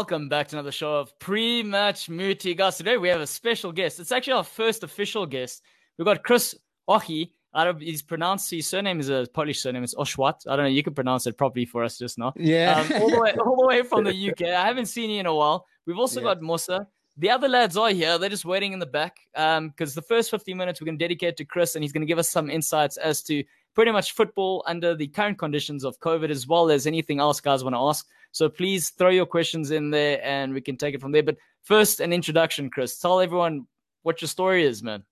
Hello, everybody, and welcome back to another show of Pre-Match Muti. Guys, today we have a special guest. It's actually our first official guest. We've got Chris Ochi. Out of he's pronounced his surname is a Polish surname. It's Oshwat. I don't know. You can pronounce it properly for us just now. Yeah, um, all the way, all the way from the UK. I haven't seen you in a while. We've also yeah. got Musa. The other lads are here. They're just waiting in the back because um, the first 15 minutes we're going to dedicate to Chris, and he's going to give us some insights as to pretty much football under the current conditions of COVID, as well as anything else guys want to ask. So please throw your questions in there, and we can take it from there. But first, an introduction, Chris. Tell everyone what your story is, man.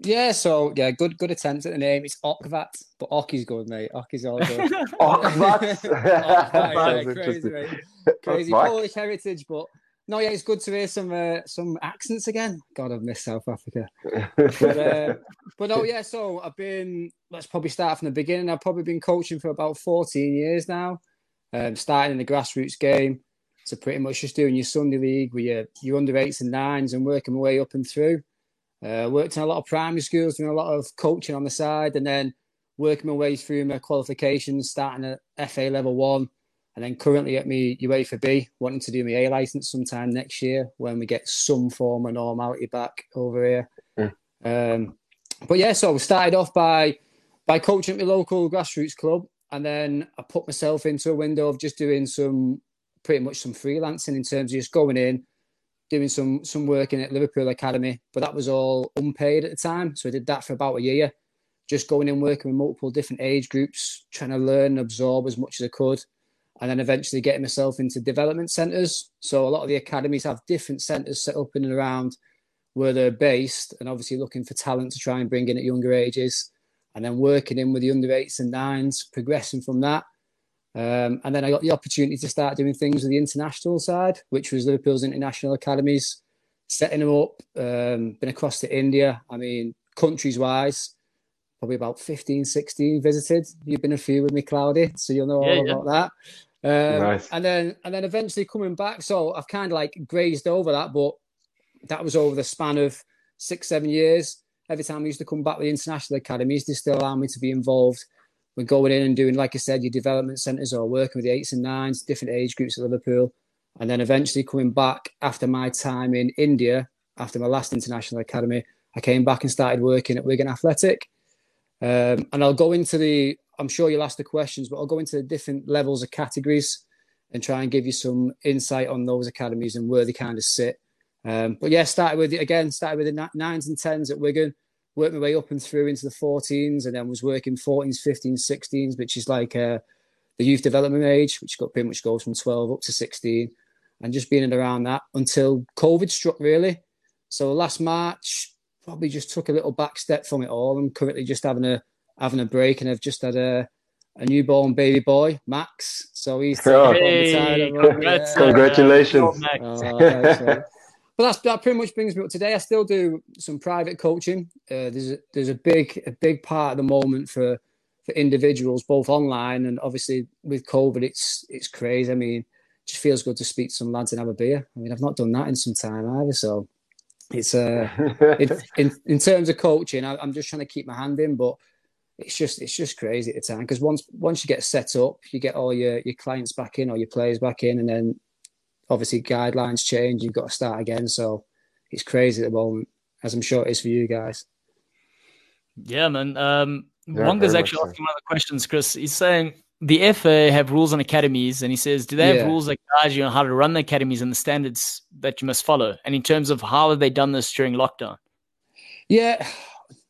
Yeah, so yeah, good good attempt at the name. It's Okvat, but Oki's good, mate. Oki's all good. Okvat. yeah, crazy, mate. Crazy Polish heritage, but no, yeah, it's good to hear some uh, some accents again. God, I've missed South Africa. but, uh, but oh yeah, so I've been. Let's probably start from the beginning. I've probably been coaching for about fourteen years now. Um, starting in the grassroots game to pretty much just doing your Sunday league with your your under eights and nines and working my way up and through. Uh, worked in a lot of primary schools, doing a lot of coaching on the side, and then working my way through my qualifications, starting at FA level one, and then currently at me UEFA B, wanting to do my A license sometime next year when we get some form of normality back over here. Mm. Um, but yeah, so I started off by by coaching at my local grassroots club, and then I put myself into a window of just doing some pretty much some freelancing in terms of just going in, doing some some working at Liverpool Academy, but that was all unpaid at the time. So I did that for about a year, just going in working with multiple different age groups, trying to learn and absorb as much as I could, and then eventually getting myself into development centres. So a lot of the academies have different centres set up in and around where they're based, and obviously looking for talent to try and bring in at younger ages, and then working in with the under eights and nines, progressing from that um, and then I got the opportunity to start doing things with the international side, which was Liverpool's international academies, setting them up. Um, been across to India. I mean, countries wise, probably about 15, 16 visited. You've been a few with me, Cloudy, so you'll know all yeah. about that. Um, nice. And then and then eventually coming back. So I've kind of like grazed over that, but that was over the span of six, seven years. Every time I used to come back with the international academies, they still allow me to be involved we're going in and doing, like I said, your development centres or working with the eights and nines, different age groups at Liverpool. And then eventually coming back after my time in India, after my last international academy, I came back and started working at Wigan Athletic. Um, and I'll go into the, I'm sure you'll ask the questions, but I'll go into the different levels of categories and try and give you some insight on those academies and where they kind of sit. Um, but yeah, started with, again, started with the nines and tens at Wigan worked my way up and through into the 14s and then was working 14s, 15s, 16s, which is like uh, the youth development age, which got pretty much goes from 12 up to 16 and just being around that until COVID struck really. So last March, probably just took a little back step from it all. I'm currently just having a having a break and I've just had a a newborn baby boy, Max. So he's oh. hey, congrats, congratulations. Oh, but that's that pretty much brings me up today. I still do some private coaching. Uh, there's a, there's a big a big part at the moment for for individuals, both online and obviously with COVID, it's it's crazy. I mean, just feels good to speak to some lads and have a beer. I mean, I've not done that in some time either, so it's uh it, in in terms of coaching, I, I'm just trying to keep my hand in, but it's just it's just crazy at the time because once once you get set up, you get all your your clients back in or your players back in, and then obviously guidelines change. You've got to start again. So it's crazy at the moment, as I'm sure it is for you guys. Yeah, man. Um, yeah, Wonga's actually asking one of the questions, Chris. He's saying the FA have rules on academies, and he says, do they have yeah. rules that guide you on how to run the academies and the standards that you must follow? And in terms of how have they done this during lockdown? Yeah,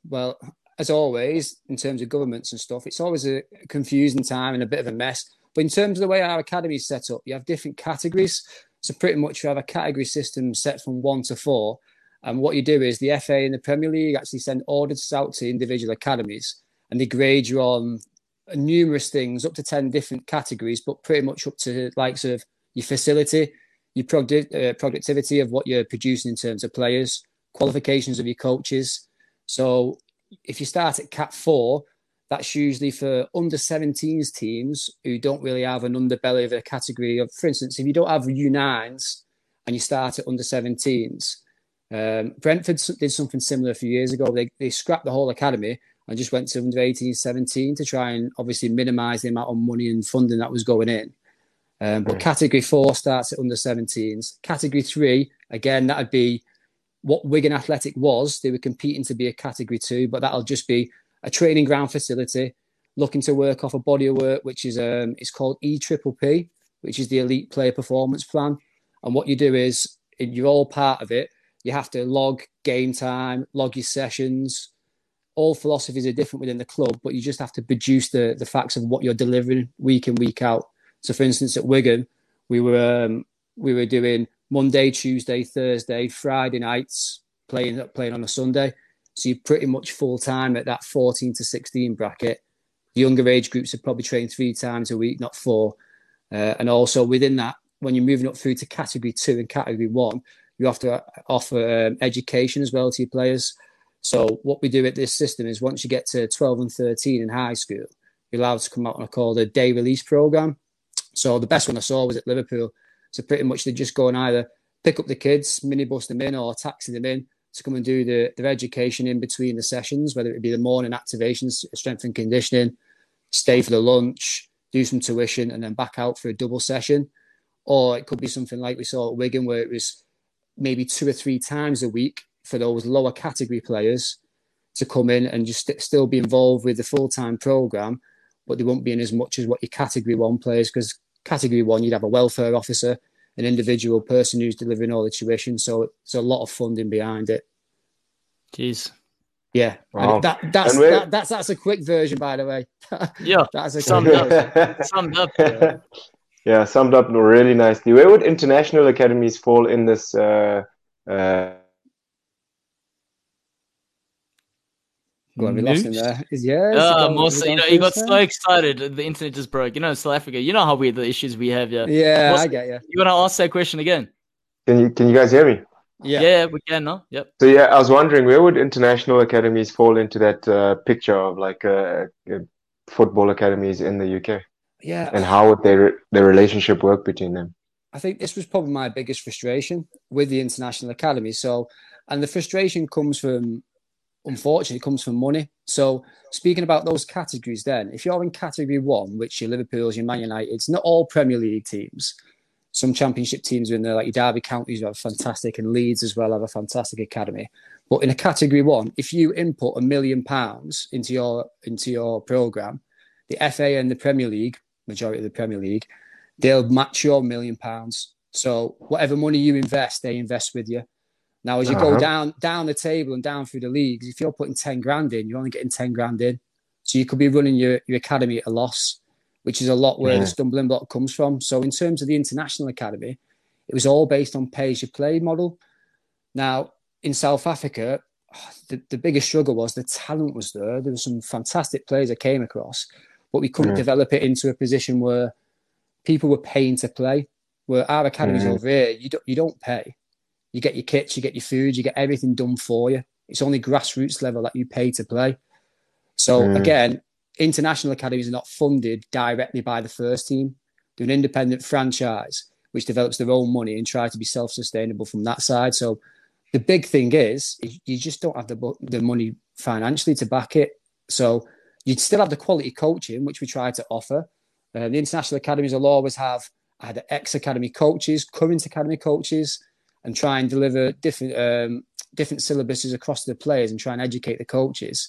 well, as always, in terms of governments and stuff, it's always a confusing time and a bit of a mess. But in terms of the way our academy is set up, you have different categories. So pretty much you have a category system set from one to four. And what you do is the FA and the Premier League actually send audits out to individual academies and they grade you on numerous things, up to 10 different categories, but pretty much up to likes of your facility, your product, uh, productivity of what you're producing in terms of players, qualifications of your coaches. So if you start at Cat 4, that's usually for under 17s teams who don't really have an underbelly of a category of, for instance, if you don't have U9s and you start at under 17s, um, Brentford did something similar a few years ago. They, they scrapped the whole academy and just went to under 18, 17 to try and obviously minimize the amount of money and funding that was going in. Um, but category four starts at under 17s. Category three, again, that would be what Wigan Athletic was. They were competing to be a category two, but that'll just be a training ground facility looking to work off a body of work, which is um, it's called E Triple P, which is the Elite Player Performance Plan. And what you do is you're all part of it. You have to log game time, log your sessions. All philosophies are different within the club, but you just have to produce the the facts of what you're delivering week in week out. So, for instance, at Wigan, we were um, we were doing Monday, Tuesday, Thursday, Friday nights, playing playing on a Sunday. So you're pretty much full time at that 14 to 16 bracket. The younger age groups are probably trained three times a week, not four. Uh, and also within that, when you're moving up through to category two and category one, you have to offer um, education as well to your players. So what we do at this system is once you get to 12 and 13 in high school, you're allowed to come out on a called a day release program. So the best one I saw was at Liverpool. So pretty much they just go and either pick up the kids, minibus them in, or taxi them in to come and do the, their education in between the sessions, whether it be the morning activations, strength and conditioning, stay for the lunch, do some tuition, and then back out for a double session. Or it could be something like we saw at Wigan, where it was maybe two or three times a week for those lower category players to come in and just st- still be involved with the full time program, but they won't be in as much as what your category one players because category one you'd have a welfare officer, an individual person who's delivering all the tuition, so it's a lot of funding behind it. Jeez. Yeah, wow. that, that's that, that's that's a quick version, by the way. yeah, that's a summed up. summed up. Yeah, summed up really nicely. Where would international academies fall in this? Uh, uh... Go on, we lost him there. Is yes. Uh, Mosa, you know, he got so excited. The internet just broke. You know, South Africa. You know how weird the issues we have here. Yeah, I get you. You want to ask that question again? Can you Can you guys hear me? Yeah. yeah, we can. No, yep. So yeah, I was wondering where would international academies fall into that uh, picture of like uh, uh football academies in the UK? Yeah. And how would their their relationship work between them? I think this was probably my biggest frustration with the international academy. So, and the frustration comes from, unfortunately, it comes from money. So, speaking about those categories, then, if you're in category one, which your Liverpool's, your Man United, it's not all Premier League teams. Some Championship teams are in there, like your Derby counties, are fantastic, and Leeds as well have a fantastic academy. But in a category one, if you input a million pounds into your into your program, the FA and the Premier League majority of the Premier League, they'll match your million pounds. So whatever money you invest, they invest with you. Now, as you uh-huh. go down down the table and down through the leagues, if you're putting ten grand in, you're only getting ten grand in. So you could be running your, your academy at a loss, which is a lot where yeah. the stumbling block comes from. So in terms of the international academy, it was all based on pay as you play model. Now in South Africa, the, the biggest struggle was the talent was there. There were some fantastic players I came across, but we couldn't develop it into a position where people were paying to play. Where our academies mm. over here, you don't you don't pay. You get your kits, you get your food, you get everything done for you. It's only grassroots level that you pay to play. So mm. again, international academies are not funded directly by the first team. They're an independent franchise which develops their own money and try to be self-sustainable from that side. So the big thing is you just don't have the the money financially to back it. So You'd still have the quality coaching, which we try to offer. Uh, the international academies will always have either ex academy coaches, current academy coaches, and try and deliver different um, different syllabuses across the players and try and educate the coaches.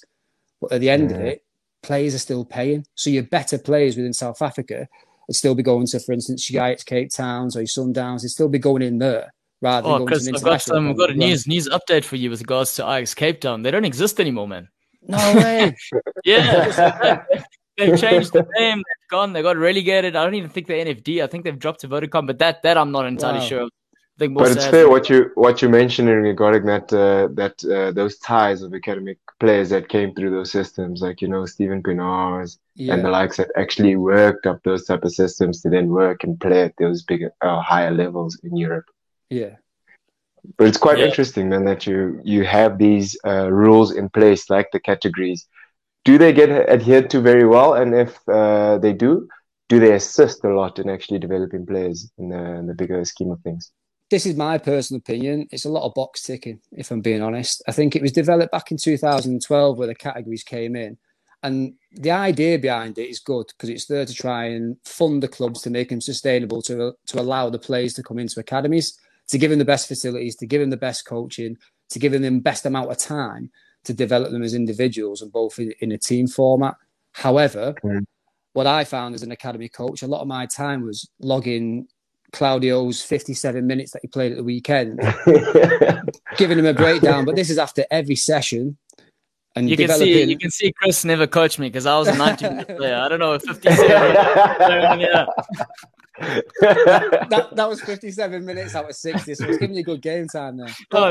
But at the end of it, players are still paying. So your better players within South Africa would still be going to, for instance, your Cape Towns or your Sundowns. They'd still be going in there rather oh, than going to I've got some, I've got a news news update for you with regards to Ajax Cape Town. They don't exist anymore, man. No way. yeah. they've changed the name. They've gone. They got relegated. I don't even think they're NFD. I think they've dropped to Vodacom, but that that I'm not entirely wow. sure. But it's fair what you what you mentioned regarding that uh, that uh, those ties of academic players that came through those systems, like you know Steven Pienaars yeah. and the likes that actually worked up those type of systems to then work and play at those bigger, uh, higher levels in Europe. Yeah, but it's quite yeah. interesting then that you you have these uh, rules in place, like the categories. Do they get adhered to very well? And if uh, they do, do they assist a lot in actually developing players in the, in the bigger scheme of things? This is my personal opinion. It's a lot of box ticking, if I'm being honest. I think it was developed back in 2012 where the categories came in. And the idea behind it is good because it's there to try and fund the clubs to make them sustainable, to to allow the players to come into academies, to give them the best facilities, to give them the best coaching, to give them the best amount of time to develop them as individuals and both in, in a team format. However, mm. what I found as an academy coach, a lot of my time was logging Claudio's 57 minutes that he played at the weekend, giving him a breakdown. But this is after every session. And you can see you can see Chris never coached me because I was a 90 minute player. I don't know, 57. yeah. that, that was 57 minutes out of 60, so it's giving you good game time there. Oh,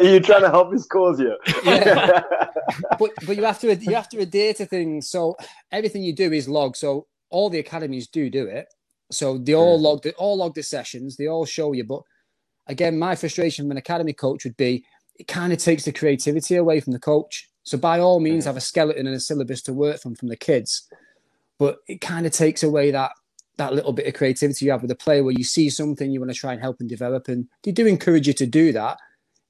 You're trying to help his cause here. yeah. but but you have to you have to adhere to things. So everything you do is log. So all the academies do do it. So they all log the all log the sessions. They all show you. But again, my frustration from an academy coach would be it kind of takes the creativity away from the coach. So by all means, have a skeleton and a syllabus to work from from the kids, but it kind of takes away that that little bit of creativity you have with the player where you see something you want to try and help and develop. And they do encourage you to do that,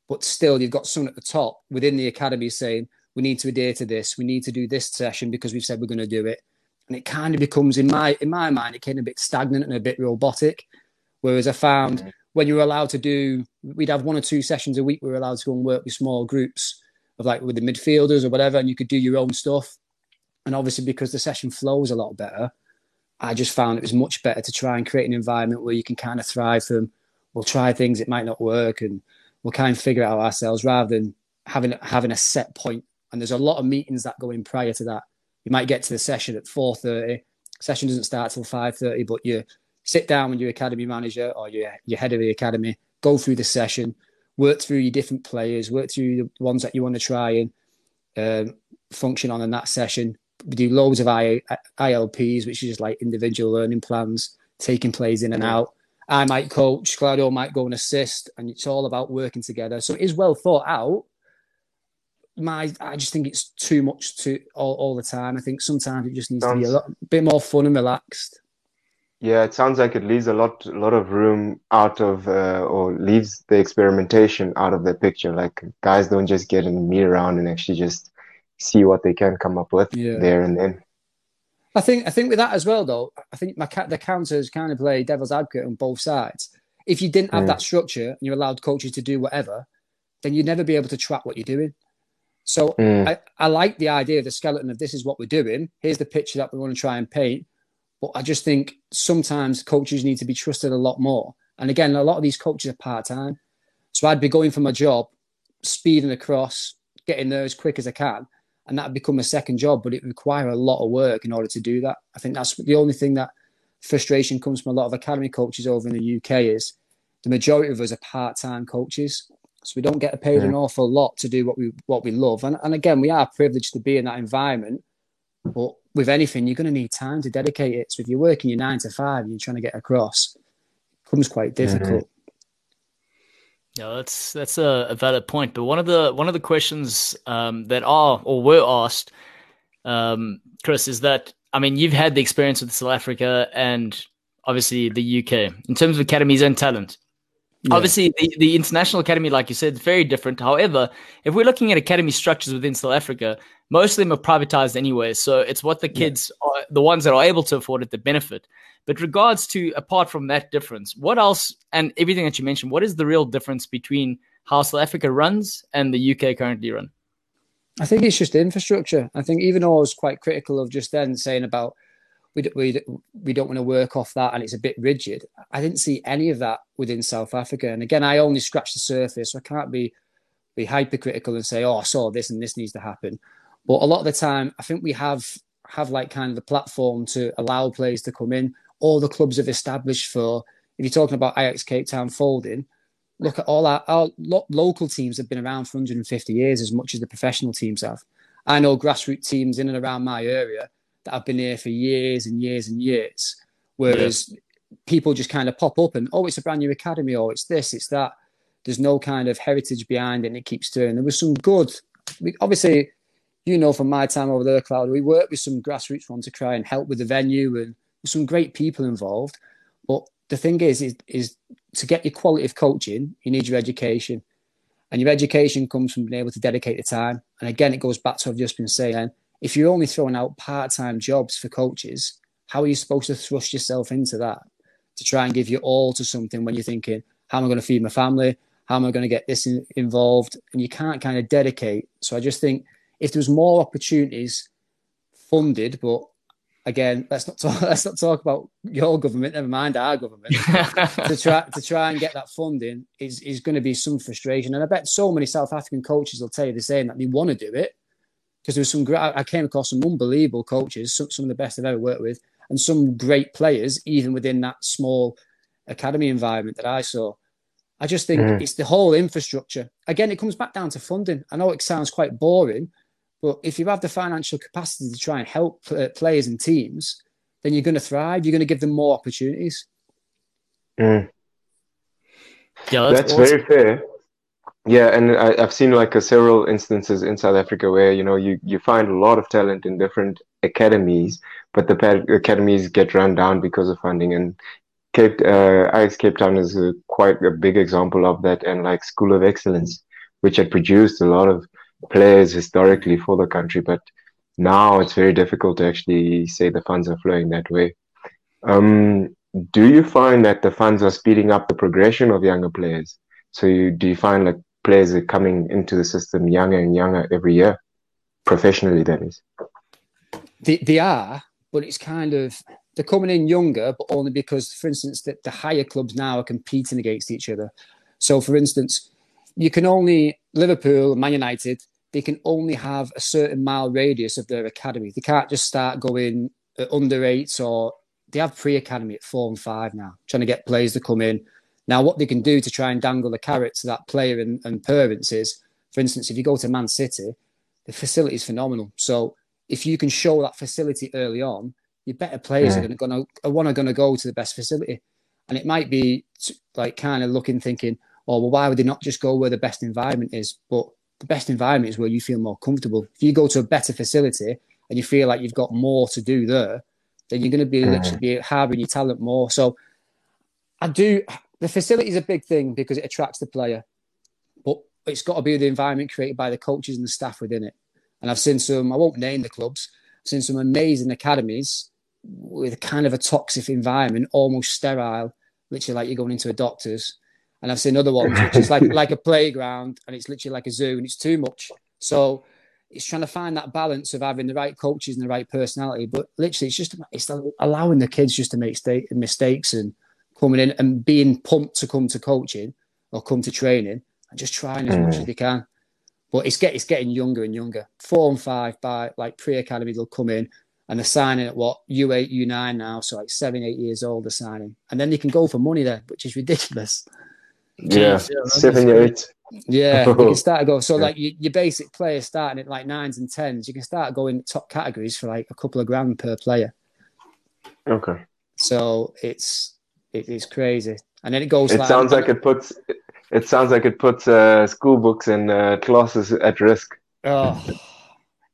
but still you've got someone at the top within the academy saying, we need to adhere to this, we need to do this session because we've said we're going to do it. And it kind of becomes in my in my mind, it became a bit stagnant and a bit robotic. Whereas I found mm-hmm. when you were allowed to do we'd have one or two sessions a week, we were allowed to go and work with small groups of like with the midfielders or whatever, and you could do your own stuff. And obviously because the session flows a lot better, I just found it was much better to try and create an environment where you can kind of thrive from. We'll try things, it might not work, and we'll kind of figure it out ourselves rather than having having a set point. And there's a lot of meetings that go in prior to that. You might get to the session at 4:30. Session doesn't start till 5:30, but you sit down with your academy manager or your your head of the academy, go through the session, work through your different players, work through the ones that you want to try and um, function on in that session, we do loads of I, ILPs, which is just like individual learning plans, taking plays in and out. I might coach, Claudio might go and assist, and it's all about working together. So it is well thought out. My, I just think it's too much to all, all the time. I think sometimes it just needs sounds, to be a lot, bit more fun and relaxed. Yeah, it sounds like it leaves a lot, a lot of room out of, uh, or leaves the experimentation out of the picture. Like guys don't just get in meet around and actually just see what they can come up with yeah. there and then. I think I think with that as well, though, I think my the counters kind of play devil's advocate on both sides. If you didn't have mm. that structure and you allowed coaches to do whatever, then you'd never be able to track what you're doing. So mm. I, I like the idea of the skeleton of this is what we're doing. Here's the picture that we want to try and paint. But I just think sometimes coaches need to be trusted a lot more. And again, a lot of these coaches are part time. So I'd be going for my job, speeding across, getting there as quick as I can and that become a second job, but it require a lot of work in order to do that. I think that's the only thing that frustration comes from a lot of academy coaches over in the UK is the majority of us are part-time coaches. So we don't get paid yeah. an awful lot to do what we what we love. And, and again, we are privileged to be in that environment. But with anything, you're going to need time to dedicate it. So if you're working your nine to five and you're trying to get across, it becomes quite difficult. Mm-hmm. Yeah, that's that's a, a, valid point. But one of the one of the questions um, that are or were asked, um, Chris, is that I mean you've had the experience with South Africa and obviously the UK in terms of academies and talent. Yeah. Obviously, the, the international academy, like you said, is very different. However, if we're looking at academy structures within South Africa, most of them are privatized anyway. So it's what the kids, yeah. are, the ones that are able to afford it, that benefit. But regards to apart from that difference, what else and everything that you mentioned, what is the real difference between how South Africa runs and the UK currently run? I think it's just infrastructure. I think even though I was quite critical of just then saying about we, we, we don't want to work off that and it's a bit rigid, I didn't see any of that within South Africa. And again, I only scratched the surface, so I can't be be hypercritical and say, oh, I saw this and this needs to happen. But a lot of the time, I think we have have like kind of the platform to allow players to come in all the clubs have established for. If you're talking about Ajax Cape Town folding, look at all our, our lo- local teams have been around for 150 years as much as the professional teams have. I know grassroots teams in and around my area that have been here for years and years and years. Whereas yeah. people just kind of pop up and, oh, it's a brand new academy, or it's this, it's that. There's no kind of heritage behind it and it keeps turning. There was some good, we, obviously, you know, from my time over there, Cloud, we worked with some grassroots ones to try and help with the venue and some great people involved. But the thing is, is, is to get your quality of coaching, you need your education. And your education comes from being able to dedicate the time. And again, it goes back to what I've just been saying. If you're only throwing out part-time jobs for coaches, how are you supposed to thrust yourself into that to try and give you all to something when you're thinking, how am I going to feed my family? How am I going to get this in, involved? And you can't kind of dedicate. So I just think if there was more opportunities funded, but again, let's not talk, let's not talk about your government. Never mind our government. to try to try and get that funding is is going to be some frustration, and I bet so many South African coaches will tell you the same that they want to do it because there was some great. I came across some unbelievable coaches, some, some of the best I've ever worked with, and some great players, even within that small academy environment that I saw. I just think mm. it's the whole infrastructure. Again, it comes back down to funding. I know it sounds quite boring, but if you have the financial capacity to try and help players and teams, then you're going to thrive. You're going to give them more opportunities. Mm. Yeah, that's, that's awesome. very fair. Yeah, and I, have seen like a several instances in South Africa where you know you you find a lot of talent in different academies, but the academies get run down because of funding. And Cape uh, Ajax Cape Town is a, quite a big example of that, and like School of Excellence, which had produced a lot of players historically for the country, but now it's very difficult to actually say the funds are flowing that way. Um, do you find that the funds are speeding up the progression of younger players? So you, do you find like players are coming into the system younger and younger every year, professionally, that is? They, they are, but it's kind of they're coming in younger, but only because, for instance, the, the higher clubs now are competing against each other. So, for instance, you can only Liverpool, Man United, they can only have a certain mile radius of their academy. They can't just start going uh, under eights or they have pre-academy at four and five now, trying to get players to come in. Now, what they can do to try and dangle the carrot to that player and, and parents is, for instance, if you go to Man City, the facility is phenomenal. So if you can show that facility early on, your better players yeah. are going to, are going to go to the best facility. And it might be like kind of looking, thinking, oh, well, why would they not just go where the best environment is? But the best environment is where you feel more comfortable. If you go to a better facility and you feel like you've got more to do there, then you're going to be mm. literally be harboring your talent more. So I do. The facility is a big thing because it attracts the player, but it's got to be the environment created by the coaches and the staff within it. And I've seen some. I won't name the clubs. I've seen some amazing academies with kind of a toxic environment, almost sterile, literally like you're going into a doctor's and I've seen other ones which is like like a playground and it's literally like a zoo and it's too much. So it's trying to find that balance of having the right coaches and the right personality. But literally, it's just it's allowing the kids just to make sta- mistakes and coming in and being pumped to come to coaching or come to training and just trying as much as mm. they can. But it's get it's getting younger and younger. Four and five by like pre academy, they'll come in and they're signing at what U eight, U nine now, so like seven, eight years old, they're signing, and then they can go for money there, which is ridiculous. Yeah, seven or eight. Yeah, you can start to go. So, like your, your basic players starting at like nines and tens, you can start going top categories for like a couple of grand per player. Okay. So it's it is crazy, and then it goes. It like, sounds like it puts. It sounds like it puts uh, school books and uh, classes at risk. Oh,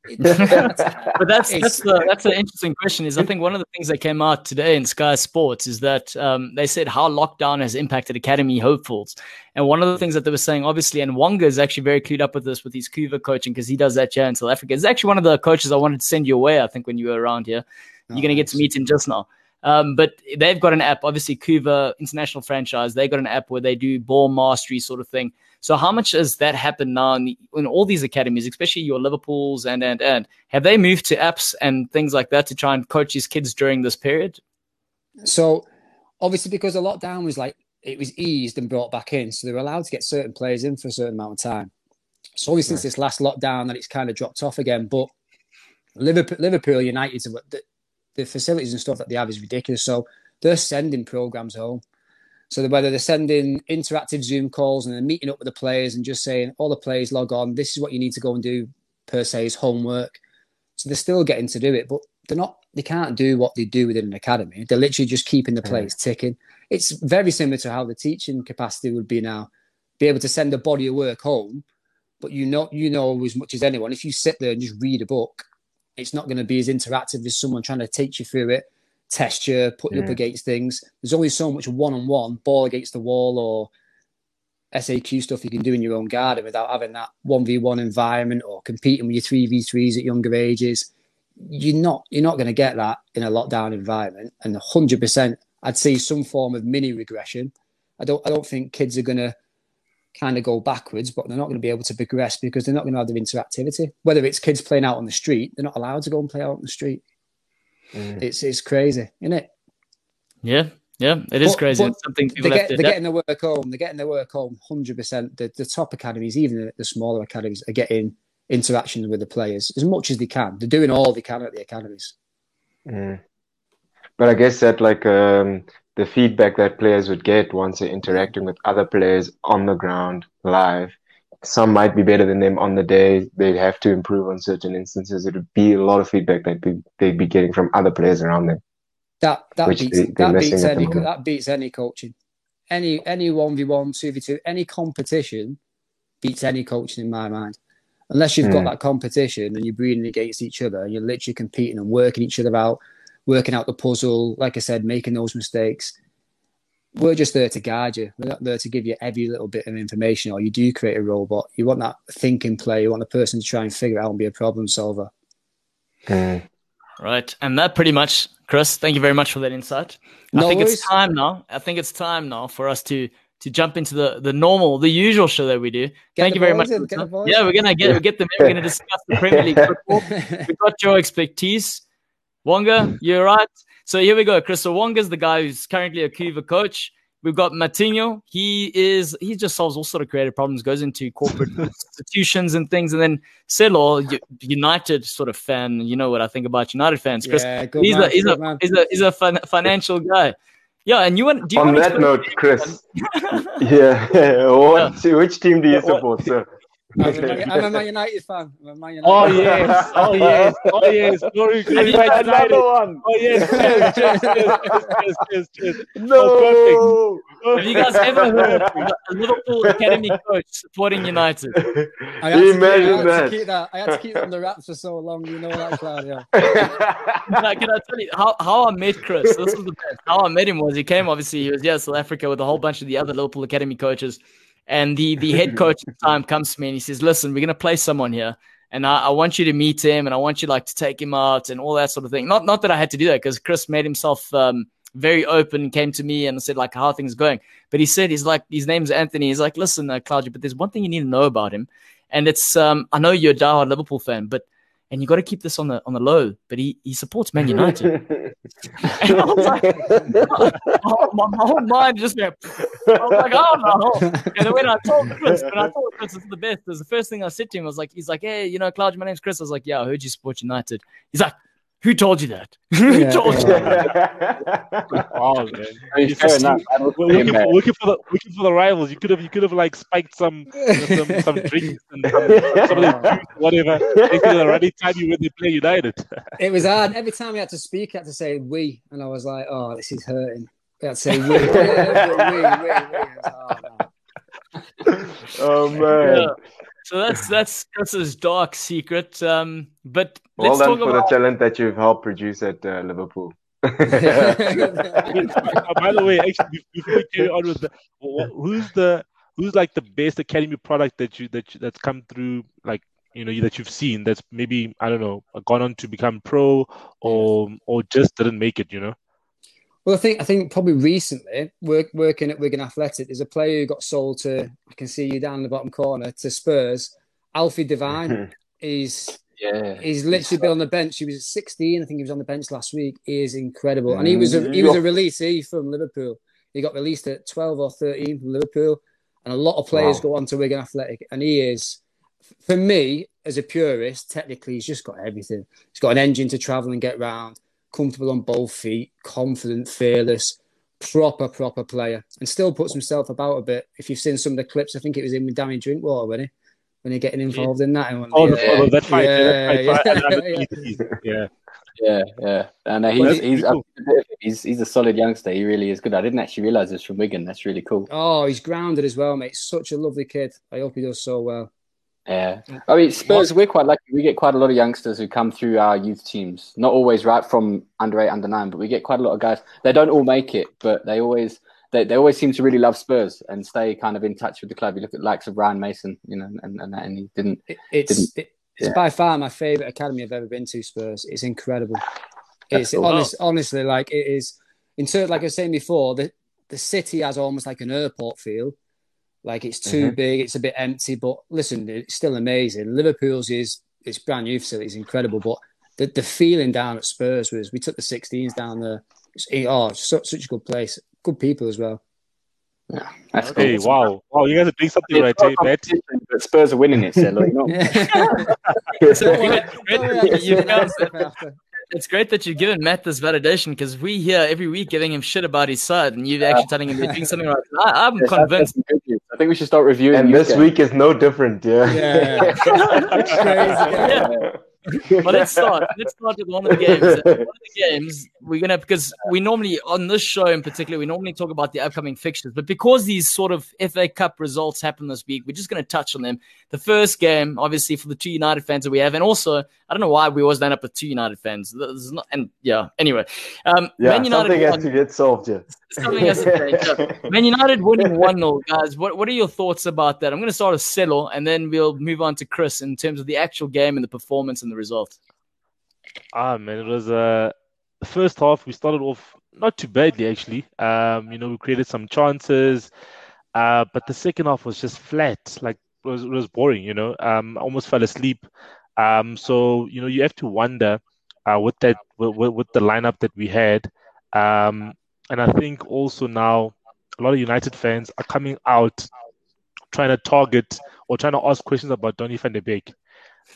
but that's that's the that's an interesting question. Is I think one of the things that came out today in Sky Sports is that um, they said how lockdown has impacted academy hopefuls, and one of the things that they were saying, obviously, and Wonga is actually very clued up with this with his Kuva coaching because he does that here in South Africa. It's actually one of the coaches I wanted to send you away. I think when you were around here, you're going to get to meet him just now. Um, but they've got an app, obviously Kuva international franchise. they've got an app where they do ball mastery sort of thing. So how much has that happened now in, the, in all these academies, especially your Liverpools and and and have they moved to apps and things like that to try and coach these kids during this period? So obviously because the lockdown was like it was eased and brought back in, so they were allowed to get certain players in for a certain amount of time. So only since this last lockdown that it's kind of dropped off again. But Liverpool, Liverpool United, the, facilities and stuff that they have is ridiculous. So they're sending programs home. So whether they're sending interactive Zoom calls and they're meeting up with the players and just saying, all the players log on, this is what you need to go and do per se is homework. So they're still getting to do it, but they're not, they can't do what they do within an academy. They're literally just keeping the players yeah. ticking. It's very similar to how the teaching capacity would be now. Be able to send a body of work home, but you know, you know as much as anyone, if you sit there and just read a book, it's not going to be as interactive as someone trying to teach you through it test you, put you yeah. up against things. There's only so much one on one, ball against the wall, or SAQ stuff you can do in your own garden without having that 1v1 environment or competing with your 3v3s at younger ages. You're not you're not going to get that in a lockdown environment. And 100%, I'd see some form of mini regression. I don't I don't think kids are going to kind of go backwards, but they're not going to be able to progress because they're not going to have their interactivity. Whether it's kids playing out on the street, they're not allowed to go and play out on the street. Mm. It's it's crazy, isn't it? Yeah, yeah, it is but, crazy. But something they get, they're getting their work home. They're getting their work home. Hundred percent. The the top academies, even the, the smaller academies, are getting interactions with the players as much as they can. They're doing all they can at the academies. Mm. But I guess that like um, the feedback that players would get once they're interacting with other players on the ground live. Some might be better than them on the day. They'd have to improve on certain instances. It would be a lot of feedback that be, they'd be getting from other players around them. That that beats they, that beats any that beats any coaching, any any one v one, two v two, any competition beats any coaching in my mind. Unless you've mm. got hmm. that competition and you're breeding against each other and you're literally competing and working each other out, working out the puzzle, like I said, making those mistakes. We're just there to guide you. We're not there to give you every little bit of information, or you do create a robot. You want that thinking play. You want the person to try and figure out and be a problem solver. Mm. Right. And that pretty much, Chris, thank you very much for that insight. No I think worries. it's time now. I think it's time now for us to to jump into the the normal, the usual show that we do. Get Thank you very much. In, yeah, we're gonna get we get them. In. We're gonna discuss the Premier League football. We've got your expertise. Wonga, you're right. So here we go. Chris so Wonga's the guy who's currently a Cuva coach. We've got Matinho. He is he just solves all sort of creative problems, goes into corporate institutions and things. And then Selo, United sort of fan. You know what I think about United fans, Chris. Yeah, he's, man, a, he's, a, he's, a, he's a fin- financial guy. Yeah, and you want. Do you On that note, Chris. yeah, what, yeah. which team do you support, sir? I'm a, I'm a Man United fan. I'm a Man oh, United oh yes, oh yes, oh yes. Glory, glory, Man United. One. Oh yes, cheers, cheers, cheers, cheers, cheers, cheers. No. Oh, perfect. Have you guys ever heard a Liverpool academy coach supporting United? I had, Imagine keep, I had to keep that. I had to keep it on the wraps for so long. You know that, Claudio. can, I, can I tell you how, how I met Chris? This was the best. How I met him was he came obviously he was yeah South Africa with a whole bunch of the other Liverpool academy coaches. And the the head coach at the time comes to me and he says, "Listen, we're going to play someone here, and I, I, want you to meet him, and I want you like to take him out and all that sort of thing." Not not that I had to do that because Chris made himself um, very open, came to me and said like how things going. But he said he's like his name's Anthony. He's like, "Listen, uh, Claudia, but there's one thing you need to know about him, and it's um, I know you're a diehard Liverpool fan, but and you got to keep this on the on the low. But he he supports Man United. and I was like, oh, my, my, whole mind just went. I was like, oh no. And then when I told Chris, when I told Chris it's the best, it was the first thing I said to him I was like, he's like, hey, you know, Claudia, my name's Chris. I was like, yeah, I heard you support United. He's like, who told you that? Who yeah, told you that? oh man, I mean, fair enough. Looking for, looking, for the looking for the rivals. You could have you could have like spiked some you know, some, some drinks and some, some of the juice, whatever. They could have already time you when they play United. it was hard. Every time we had to speak, I had to say we, and I was like, oh, this is hurting. We had to say we, we, we, we, we. Oh, oh man. Yeah. So that's that's Chris's dark secret. Um, but well done for about... the talent that you've helped produce at uh, Liverpool. By the way, actually, before we carry on with the, who's the who's like the best academy product that you that you, that's come through like you know that you've seen that's maybe I don't know gone on to become pro or or just didn't make it, you know? Well, I think I think probably recently work, working at Wigan Athletic, there's a player who got sold to. I can see you down in the bottom corner to Spurs. Alfie Devine. he's yeah. He's literally been on the bench. He was 16. I think he was on the bench last week. He is incredible, and he mm-hmm. was a, he was a releasee from Liverpool. He got released at 12 or 13 from Liverpool, and a lot of players wow. go on to Wigan Athletic, and he is. For me, as a purist, technically, he's just got everything. He's got an engine to travel and get round comfortable on both feet, confident, fearless, proper, proper player, and still puts himself about a bit. If you've seen some of the clips, I think it was in with Danny Drinkwater, when he when you're getting involved yeah. in that. And oh, yeah. oh, that yeah, yeah, yeah. yeah, yeah, and uh, he's he's, cool. he's he's a solid youngster. He really is good. I didn't actually realize this from Wigan. That's really cool. Oh, he's grounded as well, mate. Such a lovely kid. I hope he does so well. Yeah, mm. I mean Spurs. We're quite lucky. We get quite a lot of youngsters who come through our youth teams. Not always right from under eight, under nine, but we get quite a lot of guys. They don't all make it, but they always they, they always seem to really love Spurs and stay kind of in touch with the club. You look at likes of Ryan Mason, you know, and and, and he didn't. It, it's didn't, it, it's yeah. by far my favorite academy I've ever been to. Spurs. It's incredible. It's cool. honest, honestly like it is. In terms, like I was saying before, the the city has almost like an airport feel. Like it's too mm-hmm. big, it's a bit empty, but listen, it's still amazing. Liverpool's is it's brand new facility, it's incredible, but the, the feeling down at Spurs was we took the 16s down there. It's, oh, such, such a good place, good people as well. Yeah, that's cool. Hey, wow, wow! You guys are doing something right, eh, Bet. But Spurs are winning it, so like, no. so, you guys, it's great that you've given Matt this validation because we hear every week giving him shit about his side, and you're actually telling him they're doing something right. I, am convinced. I think we should start reviewing. And this week is no different. Yeah. Yeah. yeah. but let's start. Let's start with one of the games. one of the games we're gonna because we normally on this show in particular we normally talk about the upcoming fixtures, but because these sort of FA Cup results happen this week, we're just gonna touch on them. The first game, obviously, for the two United fans that we have, and also I don't know why we always end up with two United fans. Not, and yeah, anyway, um, yeah, Man United something has to get solved. Yeah, something has to change. Man United winning one 0 guys. What what are your thoughts about that? I'm gonna start with Settle, and then we'll move on to Chris in terms of the actual game and the performance and the result. Ah man, it was a. Uh the first half we started off not too badly actually. Um, you know, we created some chances, uh, but the second half was just flat. Like it was, it was boring. You know, um, I almost fell asleep. Um, so you know, you have to wonder uh, with that with, with the lineup that we had. Um, and I think also now a lot of United fans are coming out trying to target or trying to ask questions about Donny van der Beek.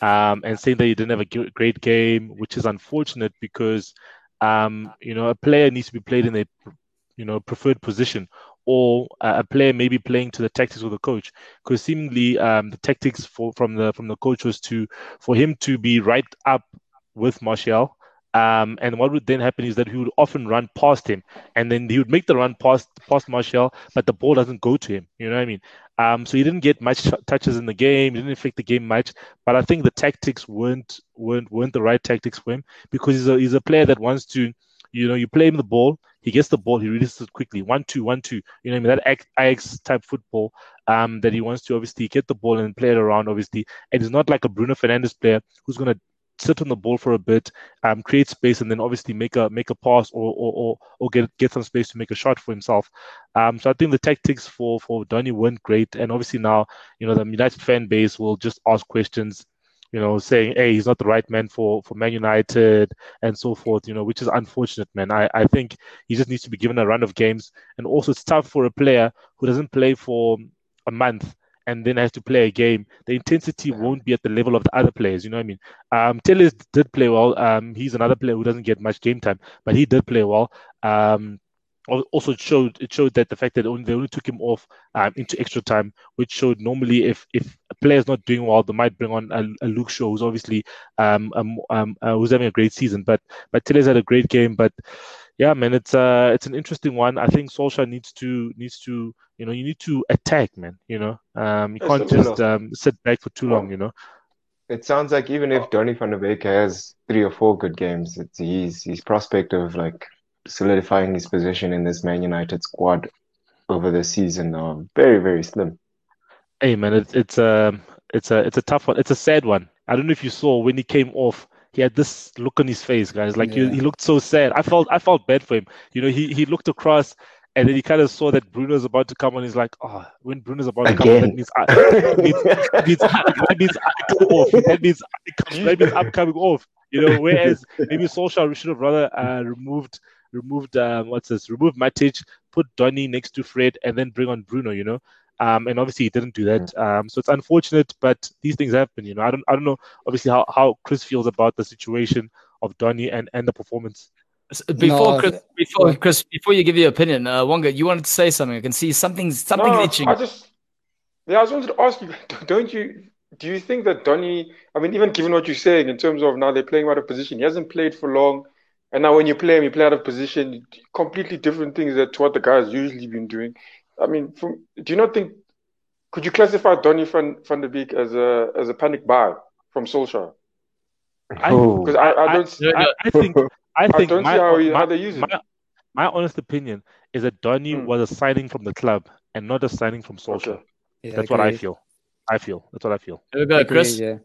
Um, and saying that he didn't have a great game, which is unfortunate because um, you know, a player needs to be played in a you know preferred position, or a player may be playing to the tactics of the coach. Because seemingly, um, the tactics for from the from the coach was to for him to be right up with Martial. Um, and what would then happen is that he would often run past him, and then he would make the run past past Martial, but the ball doesn't go to him. You know what I mean? Um, so he didn't get much touches in the game. He didn't affect the game much. But I think the tactics weren't weren't weren't the right tactics for him because he's a he's a player that wants to, you know, you play him the ball, he gets the ball, he releases it quickly, one two one two. You know, what I mean that Ajax type football um, that he wants to obviously get the ball and play it around, obviously. And he's not like a Bruno Fernandes player who's gonna sit on the ball for a bit, um, create space, and then obviously make a make a pass or or, or, or get get some space to make a shot for himself. Um, so I think the tactics for for Donny weren't great, and obviously now you know the United fan base will just ask questions. You know, saying, "Hey, he's not the right man for for Man United," and so forth. You know, which is unfortunate, man. I I think he just needs to be given a run of games, and also it's tough for a player who doesn't play for a month and then has to play a game, the intensity won't be at the level of the other players. You know what I mean? Um, did play well. Um, he's another player who doesn't get much game time, but he did play well. Um, also it showed it showed that the fact that only, they only took him off um, into extra time, which showed normally if if a player's not doing well, they might bring on a, a Luke Shaw who's obviously um, um, um uh, who's having a great season. But but Telles had a great game, but yeah, man, it's uh it's an interesting one. I think Solskjaer needs to needs to you know you need to attack, man. You know, um, you can't just um, sit back for too long. You know. It sounds like even if Donny van der Beek has three or four good games, it's his his prospect of like solidifying his position in this Man United squad over the season are very very slim. Hey man, it's it's um, it's a it's a tough one. It's a sad one. I don't know if you saw when he came off he had this look on his face, guys. Like yeah. he, he looked so sad. I felt I felt bad for him. You know, he he looked across and then he kind of saw that Bruno's about to come on. He's like, oh, when Bruno's about to come on, that means, I, that means, that means, that means I come off. That means, that means I'm coming off. You know, whereas maybe Solskjaer should have rather uh, removed removed um, what's this? Removed Matic, put Donny next to Fred, and then bring on Bruno. You know, um, and obviously he didn't do that. Um, so it's unfortunate, but these things happen. You know, I don't, I don't know, obviously how, how Chris feels about the situation of Donny and, and the performance. Before no, Chris, before Chris, before you give your opinion, uh, Wonga, you wanted to say something. I can see something, something no, itching. I just, yeah, I just wanted to ask you. Don't you? Do you think that Donny? I mean, even given what you're saying in terms of now they're playing out of position, he hasn't played for long, and now when you play him, you play out of position. Completely different things to what the guy has usually been doing. I mean, from, do you not think? Could you classify Donny van, van der Beek as a as a panic buy from Solskjaer? Because I, I, don't. I, I, think I think I don't my, see how, he, my, how they use my, my honest opinion is that Donny mm. was a signing from the club and not a signing from Solskjaer. Okay. Yeah, That's agreed. what I feel. I feel. That's what I feel. There we go, Chris. yeah,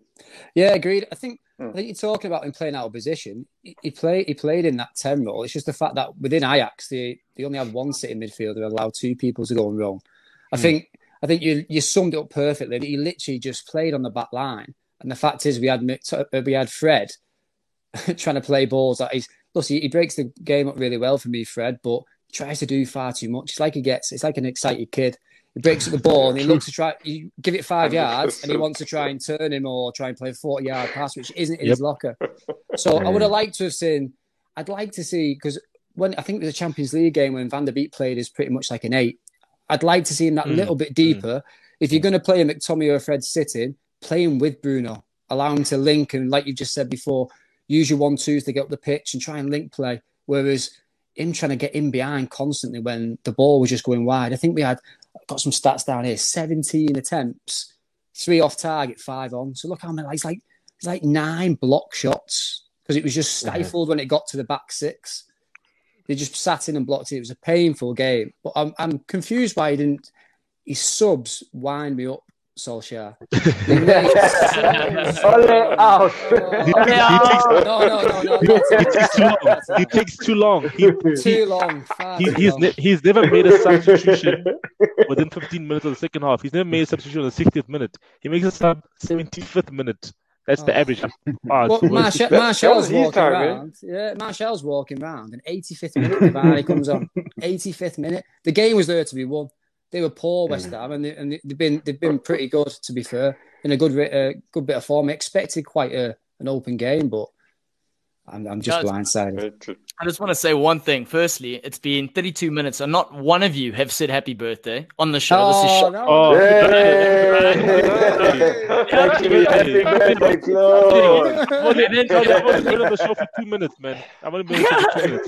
yeah, agreed. I think. I think you're talking about him playing out of position. He, he played he played in that ten role. It's just the fact that within Ajax they they only have one sitting midfielder, that allowed two people to go and roam. I mm. think I think you you summed it up perfectly. He literally just played on the back line, and the fact is we had we had Fred trying to play balls that he's look, he, he breaks the game up really well for me, Fred, but tries to do far too much. It's like he gets, it's like an excited kid. He breaks up the ball and he looks to try, you give it five yards and he wants to try and turn him or try and play a 40 yard pass, which isn't in yep. his locker. So I would have liked to have seen, I'd like to see, because when I think there's a Champions League game when Van der Beek played is pretty much like an eight. I'd like to see him that mm. little bit deeper. Mm. If you're going to play a McTominay or Fred sitting, play him with Bruno, allow him to link and, like you just said before, use your one twos to get up the pitch and try and link play. Whereas him trying to get in behind constantly when the ball was just going wide. I think we had got some stats down here: 17 attempts, three off target, five on. So look how many. It's like it's like nine block shots because it was just stifled when it got to the back six. They just sat in and blocked it. It was a painful game. But I'm I'm confused why he didn't. His subs wind me up Solskjaer. Ole out. No, no, no, no. He takes too long. He takes too long. He, too long. He, he's, ne- he's never made a substitution within 15 minutes of the second half. He's never made a substitution in the 60th minute. He makes a sub 75th minute. That's the oh. average. well, ah, Martial, Martial's walking time, eh? around. Yeah, Martial's walking around. And 85th minute, Cavani comes on. 85th minute. The game was there to be won they were poor West Ham, and, they, and they've been they've been pretty good to be fair in a good uh, good bit of form. I expected quite a, an open game, but I'm, I'm just blindsided. I just want to say one thing. Firstly, it's been 32 minutes, and not one of you have said happy birthday on the show. Oh, this is oh, no. oh. Actually, happy birthday, Claude. I've only been on the show for two minutes, man. I've only been on the show for two minutes.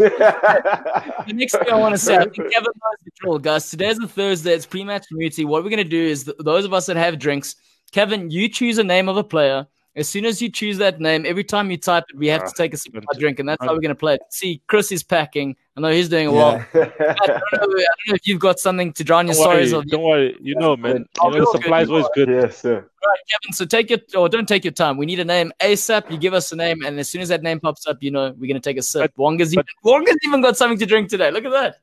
the next thing I want to say, I think Kevin knows the drill, guys. Today's a Thursday. It's pre-match community. What we're going to do is th- those of us that have drinks, Kevin, you choose a name of a player as soon as you choose that name, every time you type it, we have to ah, take a sip of drink, and that's how we're going to play it. See, Chris is packing. I know he's doing well. Yeah. I, don't know, I, don't know, if you've got something to drown your don't sorrows. Worry, don't worry. You know, man. You know, the supply is always good. Yes, sir. Right, Kevin. So take it, or don't take your time. We need a name ASAP. You give us a name, and as soon as that name pops up, you know we're going to take a sip. But, Wonga's, even, Wonga's even got something to drink today. Look at that.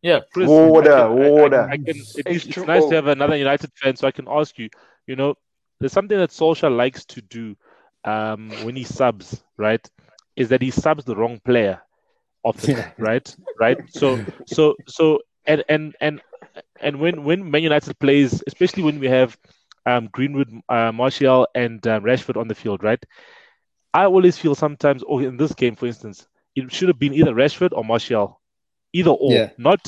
Yeah. Chris, water, I can, water. I, I, can, it's, it's nice to have another United fan, so I can ask you. You know, there's something that Solskjaer likes to do um, when he subs, right, is that he subs the wrong player often, yeah. right? Right. So so so and and and and when when Man United plays, especially when we have um, Greenwood, uh, Martial, and uh, Rashford on the field, right? I always feel sometimes, or oh, in this game, for instance, it should have been either Rashford or Martial, either or, yeah. not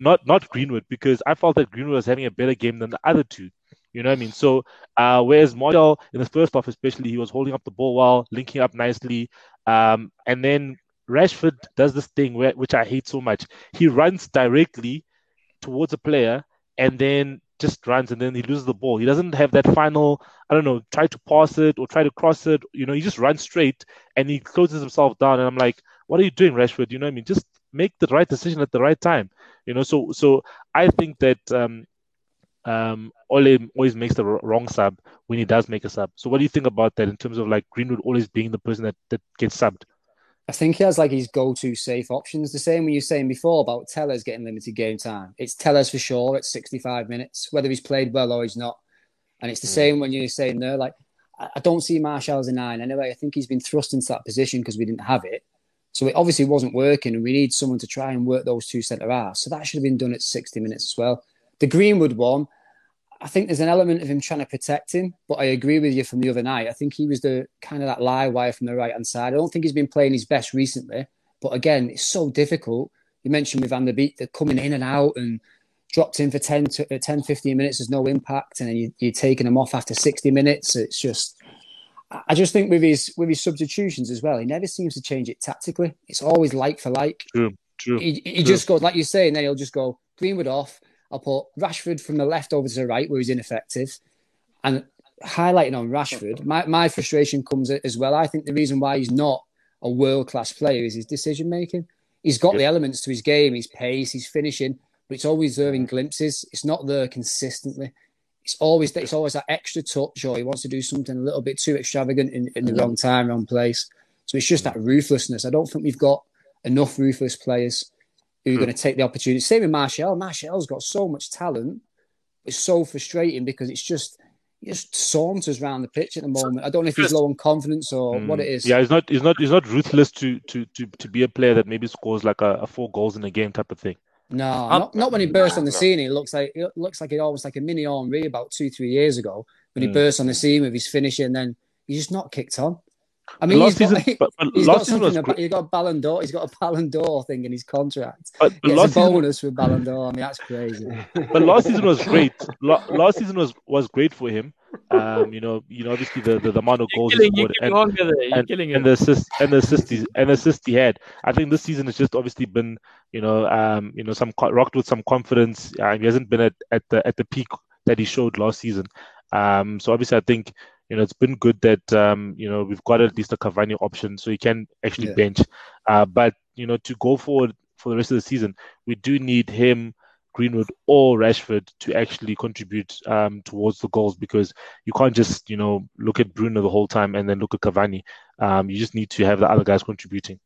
not not Greenwood, because I felt that Greenwood was having a better game than the other two. You know what I mean? So, uh, whereas Martial in the first half, especially, he was holding up the ball well, linking up nicely. Um, and then Rashford does this thing where, which I hate so much. He runs directly towards a player and then just runs and then he loses the ball. He doesn't have that final, I don't know, try to pass it or try to cross it. You know, he just runs straight and he closes himself down. And I'm like, what are you doing, Rashford? You know what I mean? Just make the right decision at the right time. You know, so so I think that um, um, Ole always makes the wrong sub when he does make a sub. So what do you think about that in terms of like Greenwood always being the person that, that gets subbed? I think he has like his go-to safe options. The same when you were saying before about Telles getting limited game time. It's Telles for sure at 65 minutes, whether he's played well or he's not. And it's the mm. same when you're saying there, like I don't see Martial as a nine anyway. I think he's been thrust into that position because we didn't have it. So it obviously wasn't working, and we need someone to try and work those two centre halves. So that should have been done at 60 minutes as well. The Greenwood one, I think there's an element of him trying to protect him, but I agree with you from the other night. I think he was the kind of that lie wire from the right hand side. I don't think he's been playing his best recently, but again, it's so difficult. You mentioned with Van der Beek, they're coming in and out and dropped in for 10, to, uh, 10 15 minutes, there's no impact, and then you, you're taking him off after 60 minutes. It's just, I just think with his with his substitutions as well, he never seems to change it tactically. It's always like for like. True, true. He, he true. just goes like you say, and then he'll just go Greenwood off, I'll put Rashford from the left over to the right where he's ineffective. And highlighting on Rashford, my, my frustration comes as well. I think the reason why he's not a world class player is his decision making. he's got the elements to his game, his pace, his finishing, but it's always there in glimpses. It's not there consistently. It's always that. It's always that extra touch, or he wants to do something a little bit too extravagant in, in the wrong time, wrong place. So it's just that ruthlessness. I don't think we've got enough ruthless players who are mm. going to take the opportunity. Same with Martial. Martial's got so much talent. It's so frustrating because it's just he just saunters around the pitch at the moment. I don't know if he's low on confidence or mm. what it is. Yeah, he's not. He's not. He's not ruthless to to to to be a player that maybe scores like a, a four goals in a game type of thing. No, not, not when he burst on the scene. He looks like it looks like it almost like a mini Henry about two three years ago when he mm. burst on the scene with his finishing. Then he's just not kicked on. I mean, last he's got, season, but, but he's got something about, he's got a Ballon d'Or. He's got a Ballon d'Or thing in his contract. But, but he gets a bonus season, for Ballon d'Or. I mean, that's crazy. But last season was great. last season was was great for him. Um, you know, you know, obviously the, the, the amount of goals he scored and, and, and, the assist and the assist he, and the assist he had. I think this season has just obviously been, you know, um, you know, some rocked with some confidence. Uh, he hasn't been at, at the at the peak that he showed last season. Um, so obviously, I think you know, it's been good that um, you know we've got at least a Cavani option, so he can actually yeah. bench. Uh, but you know, to go forward for the rest of the season, we do need him, Greenwood, or Rashford to actually contribute um, towards the goals because you can't just you know look at Bruno the whole time and then look at Cavani. Um, you just need to have the other guys contributing.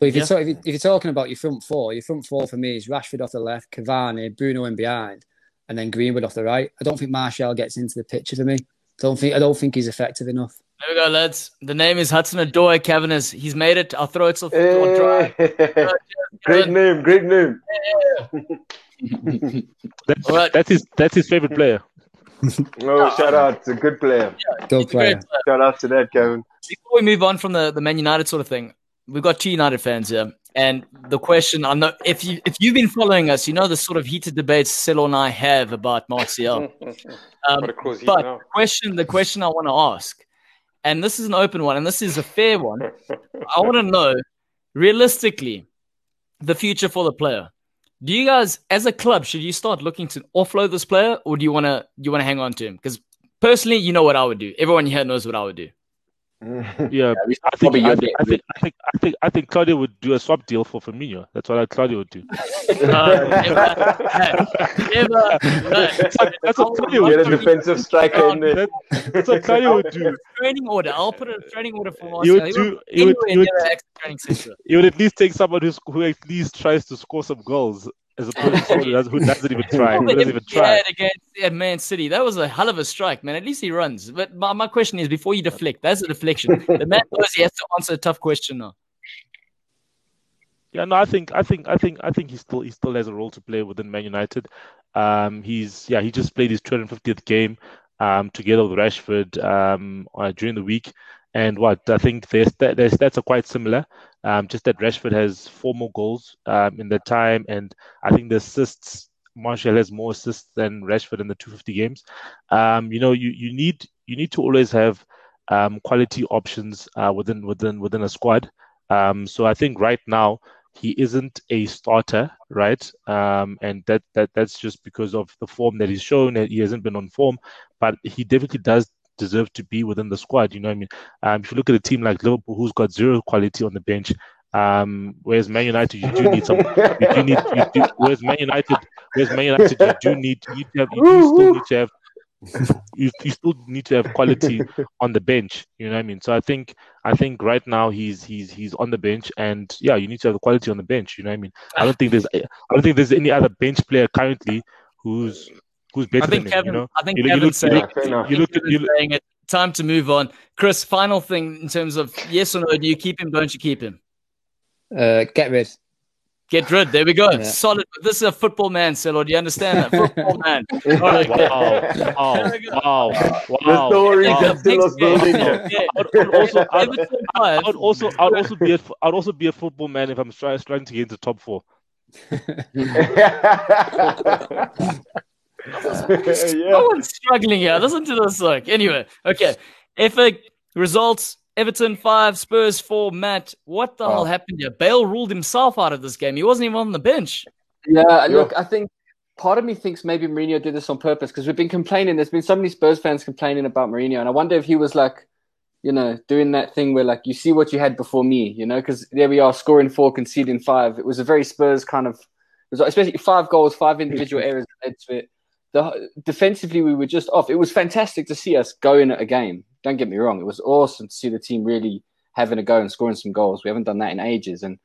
But if, yeah. you're, if, you're talking about your front four, your front four for me is Rashford off the left, Cavani, Bruno in behind, and then Greenwood off the right. I don't think Martial gets into the picture for me. Don't think I don't think he's effective enough. There we go, lads. The name is Hudson Odoi. Kevin is he's made it. I'll throw it off hey. dry. great name, great name. that's, right. that's his that's his favorite player. oh, shout out! It's a good player. Yeah, good player. player. Shout out to that, Kevin. Before we move on from the, the Man United sort of thing, we've got two United fans here. And the question, I know if you if you've been following us, you know the sort of heated debates Celo and I have about Martial. Um, but the question, the question I want to ask, and this is an open one, and this is a fair one. I want to know, realistically, the future for the player. Do you guys, as a club, should you start looking to offload this player, or do you want to you want to hang on to him? Because personally, you know what I would do. Everyone here knows what I would do. Mm. yeah, I think, I, think, I, think, I think I think I think Claudio would do a swap deal for Firmino. That's what Claudio would do. Uh, never, uh, uh, that's, what Claudio would Get a defensive striker in there. that's what Claudio would do. Training order. I'll put a training order for Marcel. He would do. He would, he would, he would at least take someone who's, who at least tries to score some goals as opposed to who doesn't even try. Who doesn't even try. against Man City, that was a hell of a strike, man. At least he runs. But my, my question is, before you deflect, that's a deflection. the man knows he has to answer a tough question now. Yeah, no, I think, I think, I think, I think he still, he still has a role to play within Man United. Um, he's, yeah, he just played his 250th game, um, together with Rashford, um, uh, during the week. And what I think their, their stats are quite similar. Um, just that Rashford has four more goals um, in the time, and I think the assists. Martial has more assists than Rashford in the 250 games. Um, you know, you, you need you need to always have um, quality options uh, within within within a squad. Um, so I think right now he isn't a starter, right? Um, and that that that's just because of the form that he's shown. He hasn't been on form, but he definitely does deserve to be within the squad. You know what I mean? Um, if you look at a team like Liverpool, who's got zero quality on the bench, um, whereas Man United, you do need some. You do need. You do, whereas Man United, whereas Man United, you do need. You, have, you do still need to have. You, you still need to have quality on the bench. You know what I mean? So I think I think right now he's he's he's on the bench, and yeah, you need to have the quality on the bench. You know what I mean? I don't think there's I don't think there's any other bench player currently who's who's better I think than Kevin, him, you know? I think you, Kevin look, saying, you look, you look, you look, saying it. Time to move on. Chris, final thing in terms of yes or no, do you keep him? Don't you keep him? Uh, get rid. Get rid. There we go. Yeah. Solid. This is a football man, Celo. Do you understand that? Football man. Right. Wow. Wow. Wow. Wow. The story wow. that's still building. Yeah. I would also, I would, I would also, I would also be a, I would also be a football man if I'm trying, trying to get into top four. yeah. No one's struggling here. Listen to this. Like anyway, okay. If results Everton five, Spurs four. Matt, what the oh. hell happened here? Bale ruled himself out of this game. He wasn't even on the bench. Yeah, look, I think part of me thinks maybe Mourinho did this on purpose because we've been complaining. There's been so many Spurs fans complaining about Mourinho, and I wonder if he was like, you know, doing that thing where like you see what you had before me, you know, because there we are scoring four, conceding five. It was a very Spurs kind of, especially five goals, five individual errors led to it. The, defensively, we were just off. It was fantastic to see us going at a game. Don't get me wrong; it was awesome to see the team really having a go and scoring some goals. We haven't done that in ages, and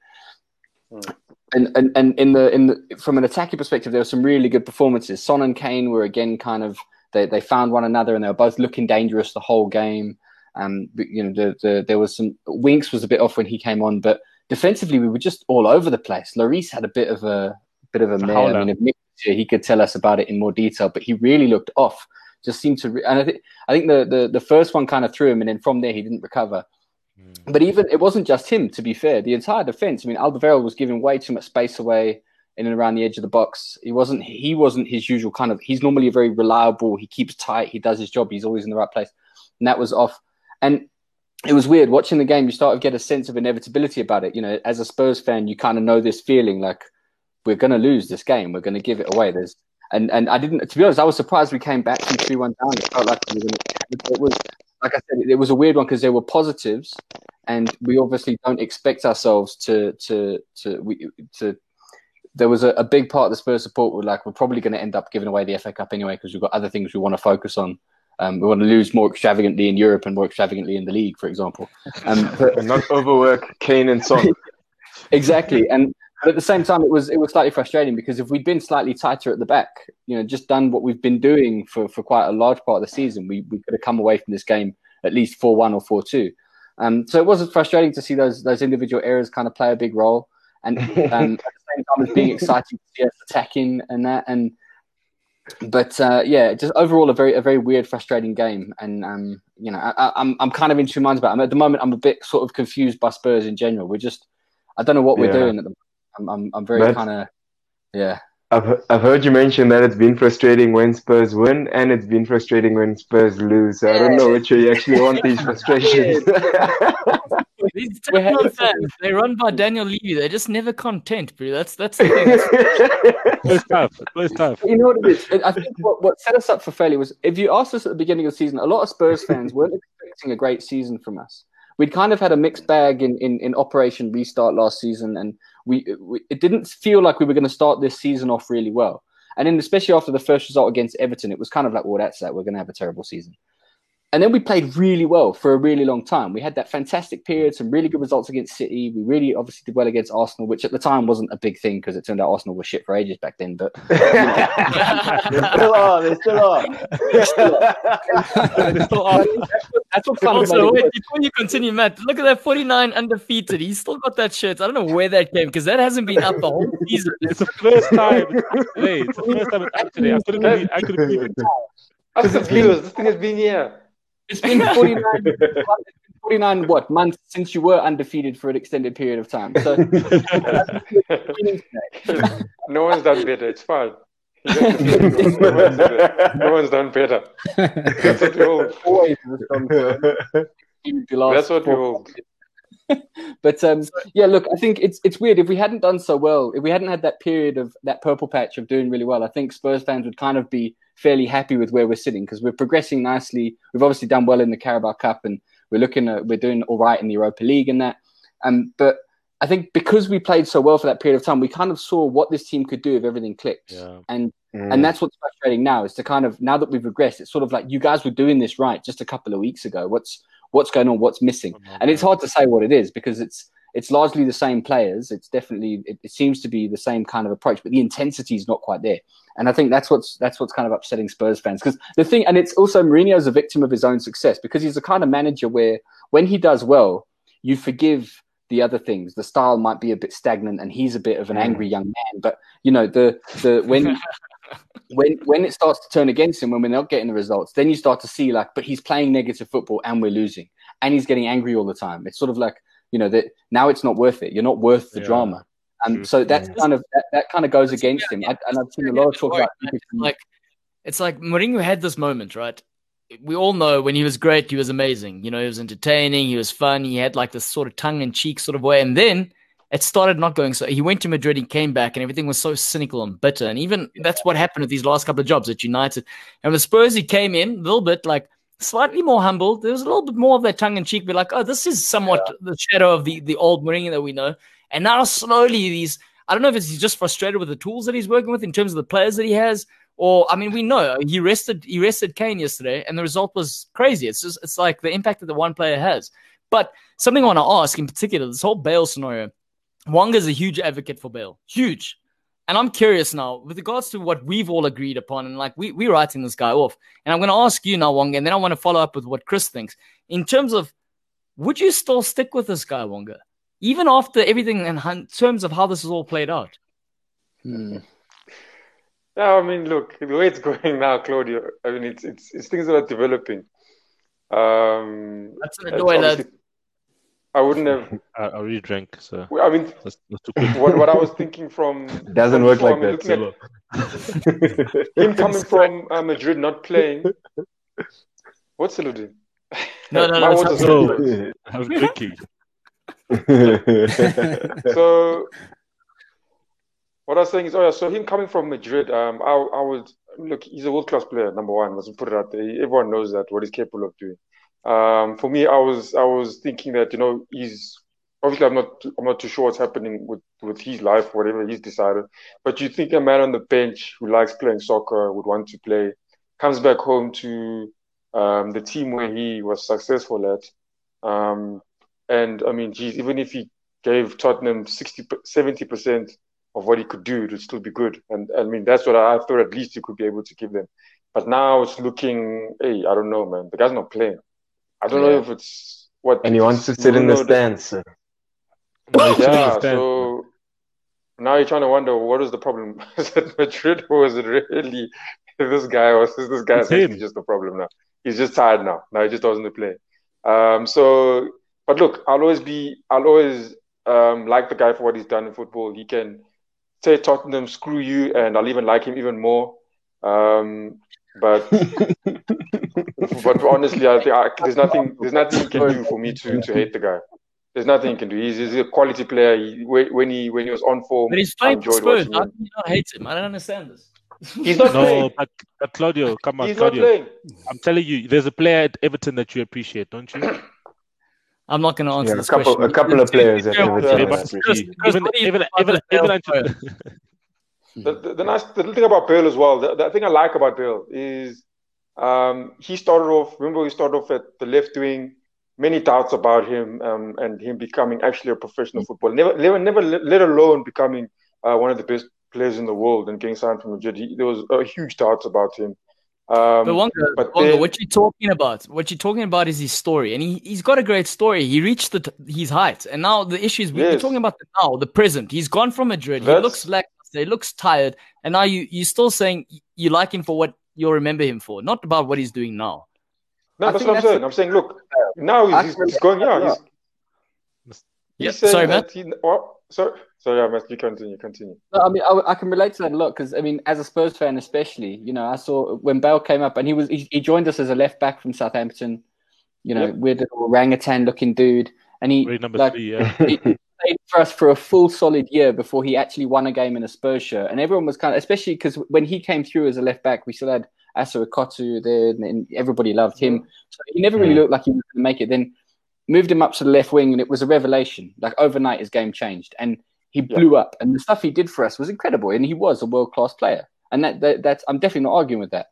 mm. and, and and in the in the from an attacking perspective, there were some really good performances. Son and Kane were again kind of they, they found one another and they were both looking dangerous the whole game. Um, you know, the, the, there was some Winks was a bit off when he came on, but defensively we were just all over the place. Lloris had a bit of a bit of a mare. I mean, if Nick here, he could tell us about it in more detail, but he really looked off. Just seemed to, re- and I think I think the, the the first one kind of threw him, and then from there he didn't recover. Mm. But even it wasn't just him. To be fair, the entire defense. I mean, Alderweireld was giving way too much space away in and around the edge of the box. He wasn't he wasn't his usual kind of. He's normally a very reliable. He keeps tight. He does his job. He's always in the right place, and that was off. And it was weird watching the game. You start to get a sense of inevitability about it. You know, as a Spurs fan, you kind of know this feeling like we're going to lose this game. We're going to give it away. There's and and I didn't. To be honest, I was surprised we came back from three one down. It felt like we were gonna, it was like I said, it was a weird one because there were positives, and we obviously don't expect ourselves to to to we to. There was a, a big part of the Spurs support were like we're probably going to end up giving away the FA Cup anyway because we've got other things we want to focus on. Um, we want to lose more extravagantly in Europe and more extravagantly in the league, for example. Um, but, and not overwork Kane and Son. exactly, and but at the same time, it was it was slightly frustrating because if we'd been slightly tighter at the back, you know, just done what we've been doing for, for quite a large part of the season, we, we could have come away from this game at least four one or four two. Um, so it was frustrating to see those those individual errors kind of play a big role, and um, at the same time as being exciting to see us attacking and that. And but uh, yeah, just overall a very a very weird, frustrating game. And um, you know, I, am I'm, I'm kind of in two minds about. It. At the moment, I'm a bit sort of confused by Spurs in general. We're just I don't know what we're yeah. doing at the moment. I'm I'm, I'm very kind of yeah. I've I've heard you mention that it's been frustrating when Spurs win, and it's been frustrating when Spurs lose. So I don't know which way you actually want these frustrations. these fans, they run by Daniel Levy. They're just never content, bro. That's that's the thing. it's tough. It's tough. You know what it is? I think what, what set us up for failure was if you asked us at the beginning of the season, a lot of Spurs fans weren't expecting a great season from us. We'd kind of had a mixed bag in, in, in Operation Restart last season, and we, we it didn't feel like we were going to start this season off really well. And especially after the first result against Everton, it was kind of like, well, that's that. We're going to have a terrible season. And then we played really well for a really long time. We had that fantastic period, some really good results against City. We really obviously did well against Arsenal, which at the time wasn't a big thing because it turned out Arsenal were shit for ages back then. But still are. They still are. still are. That's what also, wait, before you continue, Matt, look at that 49 undefeated. He's still got that shirt. I don't know where that came because that hasn't been up the whole season. It's the first time today. It's the first time it's up today. I couldn't believe, I couldn't believe it. That's confused. This thing has been here. It's been 49, 49 what months since you were undefeated for an extended period of time. So no one's done better. It's fine. no, one's no one's done better. That's what we hold. That's what we hold. but um, yeah, look, I think it's it's weird. If we hadn't done so well, if we hadn't had that period of that purple patch of doing really well, I think Spurs fans would kind of be fairly happy with where we're sitting because we're progressing nicely. We've obviously done well in the Carabao Cup, and we're looking at we're doing all right in the Europa League and that. Um, but I think because we played so well for that period of time, we kind of saw what this team could do if everything clicked. Yeah. And mm. and that's what's frustrating now is to kind of now that we've regressed, it's sort of like you guys were doing this right just a couple of weeks ago. What's what's going on? What's missing? And it's hard to say what it is because it's it's largely the same players. It's definitely it, it, seems to be the same kind of approach, but the intensity is not quite there. And I think that's what's that's what's kind of upsetting Spurs fans because the thing, and it's also Mourinho's a victim of his own success because he's the kind of manager where when he does well, you forgive the other things. The style might be a bit stagnant, and he's a bit of an mm. angry young man. But you know the the when. when when it starts to turn against him when we're not getting the results, then you start to see like, but he's playing negative football and we're losing, and he's getting angry all the time. It's sort of like you know that now it's not worth it. You're not worth the yeah. drama. And mm-hmm. so that's kind of that, that kind of goes against him. I, and I've seen a lot of talk about like it's like Mourinho had this moment, right? We all know when he was great, he was amazing. You know, he was entertaining, he was fun, he had like this sort of tongue in cheek sort of way. And then it started not going so. He went to Madrid, he came back, and everything was so cynical and bitter. And even that's what happened with these last couple of jobs at United. And with Spurs, he came in a little bit like slightly more humble. There was a little bit more of that tongue in cheek, be like, oh, this is somewhat yeah. the shadow of the, the old Mourinho that we know. And now slowly these, I don't know if it's he's just frustrated with the tools that he's working with in terms of the players that he has, or I mean, we know he rested he rested Kane yesterday, and the result was crazy. It's just it's like the impact that the one player has. But something I want to ask in particular, this whole Bale scenario, Wonga's a huge advocate for Bale, huge. And I'm curious now, with regards to what we've all agreed upon, and like we we're writing this guy off. And I'm going to ask you now, Wonga, and then I want to follow up with what Chris thinks in terms of would you still stick with this guy, Wonga, even after everything in terms of how this is all played out? Hmm. Yeah, I mean, look, the way it's going now, Claudio. I mean, it's it's, it's things that are developing. Um, That's the way that I wouldn't have. I, I already drank, so. I mean, that's, that's what, what I was thinking from. It doesn't work like that. So. him coming from uh, Madrid, not playing. What's alluding? No, no, no. no I was drinking. so, what I was saying is, oh yeah, so him coming from Madrid, um, I, I would look. He's a world class player, number one. Let's put it out there. Everyone knows that what he's capable of doing. Um, for me, I was I was thinking that you know he's obviously I'm not I'm not too sure what's happening with with his life, whatever he's decided. But you think a man on the bench who likes playing soccer would want to play, comes back home to um, the team where he was successful at, um, and I mean, geez, even if he gave Tottenham 60 70 percent of what he could do, it would still be good. And I mean, that's what I thought at least he could be able to give them. But now it's looking, hey, I don't know, man. The guy's not playing. I don't yeah. know if it's what. And he wants to sit in the stands. yeah, so now you're trying to wonder what is the problem? is it Madrid or is it really this guy or is this guy is just the problem now? He's just tired now. Now he just doesn't play. Um, so, but look, I'll always be, I'll always um, like the guy for what he's done in football. He can say Tottenham, screw you, and I'll even like him even more. Um, but but honestly, I think I, there's nothing there's nothing he can do for me to, to hate the guy. There's nothing he can do. He's, he's a quality player. He, when he when he was on form, but he's playing for Spurs. How do you not hate him? I don't understand this. He's not no, playing. But, but Claudio, come on, he's Claudio. I'm telling you, there's a player at Everton that you appreciate, don't you? I'm not going to answer yeah, this a couple, question. A couple of players at Everton. Even, even, even, even, the, the, the, nice the thing about Bale as well, the, the thing I like about Bale is um, he started off, remember, he started off at the left wing, many doubts about him um, and him becoming actually a professional footballer. Never, never, never let alone becoming uh, one of the best players in the world and getting signed from Madrid. He, there was a huge doubts about him. Um, but Wonga, but Wonga, then, what you're talking about, what you're talking about is his story, and he he's got a great story. He reached the his height, and now the issue is we're talking about the now, the present. He's gone from Madrid. He looks like he looks tired, and now you you're still saying you like him for what you'll remember him for, not about what he's doing now. No, that's what I'm saying. i I'm saying, look, now he's, he's going, yeah, he's, yeah. sorry, man. He, oh, sorry, sorry, I must you continue, continue. No, I mean, I, I, can relate to that a lot because I mean, as a Spurs fan, especially, you know, I saw when Bale came up and he was he, he joined us as a left back from Southampton. You know, yep. weird little orangutan looking dude, and he number like, three, yeah. he, played for us for a full solid year before he actually won a game in a Spurs shirt, and everyone was kind of, especially because when he came through as a left back, we still had Assou Ekotto there, and everybody loved him. So he never really looked like he was going to make it. Then moved him up to the left wing, and it was a revelation. Like overnight, his game changed, and he blew yeah. up. And the stuff he did for us was incredible, and he was a world class player. And that, that that's I'm definitely not arguing with that.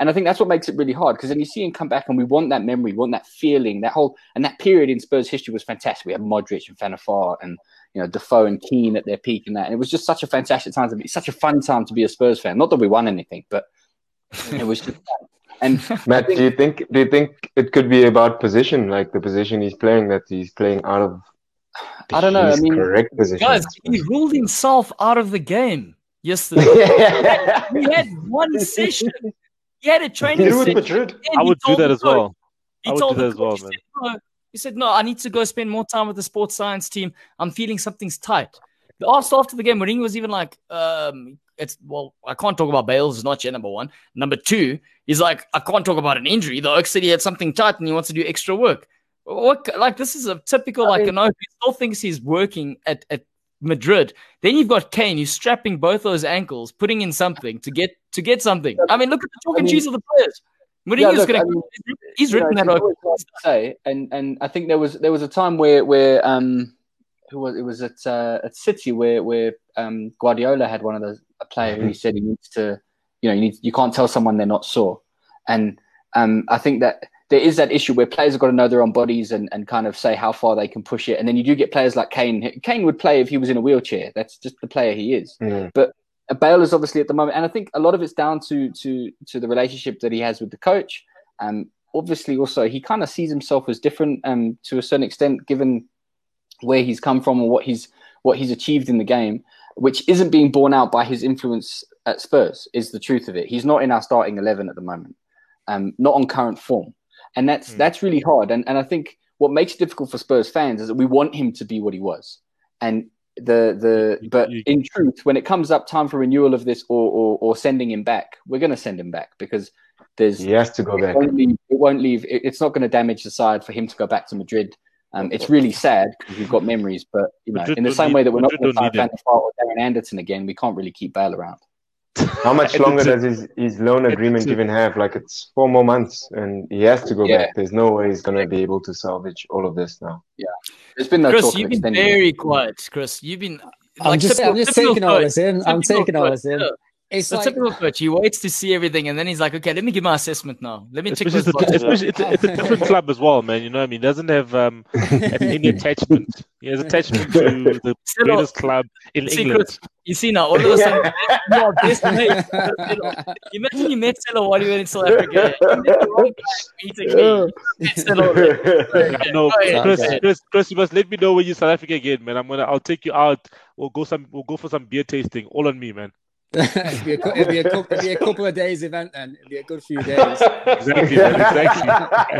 And I think that's what makes it really hard because then you see him come back, and we want that memory, we want that feeling, that whole and that period in Spurs history was fantastic. We had Modric and Vaart and you know Defoe and Keane at their peak and that, and it was just such a fantastic time to be, such a fun time to be a Spurs fan. Not that we won anything, but it was just and Matt, think, do you think do you think it could be about position, like the position he's playing, that he's playing out of? I don't know. I mean, correct position. Guys, he ruled himself out of the game yesterday. he had one session. He had a training session. Madrid. I would do that as well. He I told do that as well, man. Said, no. He said, "No, I need to go spend more time with the sports science team. I'm feeling something's tight." Asked after the game, Mourinho was even like, um, it's well, I can't talk about Bales, it's not yet number one. Number two, he's like, I can't talk about an injury. The Oak City had something tight and he wants to do extra work. What like this is a typical I like mean, an Oak still thinks he's working at, at Madrid. Then you've got Kane, who's strapping both those ankles, putting in something to get to get something. I mean, look at the chalk and cheese of the players. Mourinho's yeah, gonna. I mean, he's written know, that. Say, and and I think there was there was a time where where um who was it was at uh, at City where where um Guardiola had one of those a player who he said he needs to you know you need you can't tell someone they're not sore, and um I think that there is that issue where players have got to know their own bodies and, and kind of say how far they can push it. And then you do get players like Kane. Kane would play if he was in a wheelchair. That's just the player he is. Mm. But Bale is obviously at the moment, and I think a lot of it's down to to to the relationship that he has with the coach. Um, obviously, also he kind of sees himself as different um, to a certain extent, given where he's come from and what he's what he's achieved in the game, which isn't being borne out by his influence at Spurs. Is the truth of it? He's not in our starting eleven at the moment, um, not on current form, and that's mm. that's really hard. And and I think what makes it difficult for Spurs fans is that we want him to be what he was, and the the but in truth when it comes up time for renewal of this or or, or sending him back we're going to send him back because there's he has to go it back won't leave, it won't leave it, it's not going to damage the side for him to go back to madrid um, it's really sad because we've got memories but you know madrid in the same way that we're not going to find or darren anderton again we can't really keep bale around how much longer does his, his loan agreement even have? Like it's four more months, and he has to go yeah. back. There's no way he's going to be able to salvage all of this now. Yeah, there's been no Chris, you've been very quiet. Chris, you've been. Like, I'm just, I'm just taking all this in. I'm taking all this in. It's the like, typical coach. He waits to see everything, and then he's like, "Okay, let me give my assessment now. Let me check this." It's, it's, it's, a different club as well, man. You know, what I mean, he doesn't have um, any attachment. He has attachment to the greatest club in see, England. You see now, all of a sudden, you are best mate. Imagine you met Stella while you were in South Africa. meeting me. no, Chris, Chris, Chris, you must let me know when you're South Africa again, man. I'm gonna, I'll take you out. We'll go some, we'll go for some beer tasting. All on me, man it'd, be a, it'd, be a couple, it'd be a couple of days event then. It'd be a good few days. exactly, exactly.